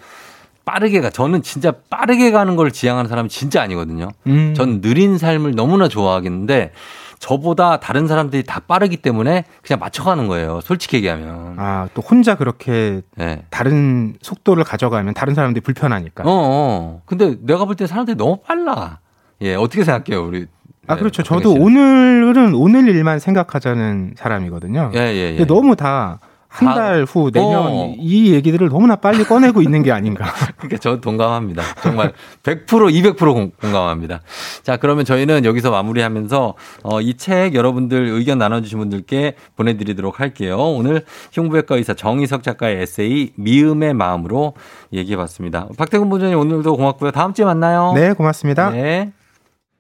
빠르게 가. 저는 진짜 빠르게 가는 걸 지향하는 사람이 진짜 아니거든요. 음. 전 느린 삶을 너무나 좋아하겠는데 저보다 다른 사람들이 다 빠르기 때문에 그냥 맞춰가는 거예요. 솔직히 얘기하면. 아, 또 혼자 그렇게 네. 다른 속도를 가져가면 다른 사람들이 불편하니까. 어, 어. 근데 내가 볼 때 사람들이 너무 빨라. 예, 어떻게 생각해요, 우리? 아, 네, 그렇죠. 박근혜 저도? 오늘은 오늘 일만 생각하자는 사람이거든요. 예, 예, 예. 너무 다한 다- 달 후, 내년 어. 이 얘기들을 너무나 빨리 꺼내고 있는 게 아닌가. 그러니까 저 동감합니다. 정말 100% 200% 공- 공감합니다. 자, 그러면 저희는 여기서 마무리하면서 어, 이 책 여러분들 의견 나눠주신 분들께 보내드리도록 할게요. 오늘 흉부외과 의사 정희석 작가의 에세이 미음의 마음으로 얘기해봤습니다. 박태근 본전님 오늘도 고맙고요. 다음 주에 만나요. 네, 고맙습니다. 네.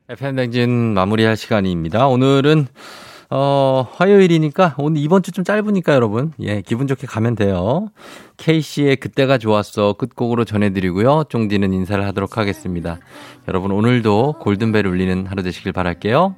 FM댕진 마무리할 시간입니다. 오늘은 어, 화요일이니까 오늘 이번 주 좀 짧으니까 여러분. 예, 기분 좋게 가면 돼요. K씨의 그때가 좋았어 끝곡으로 전해드리고요. 쫑디는 인사를 하도록 하겠습니다. 여러분 오늘도 골든벨 울리는 하루 되시길 바랄게요.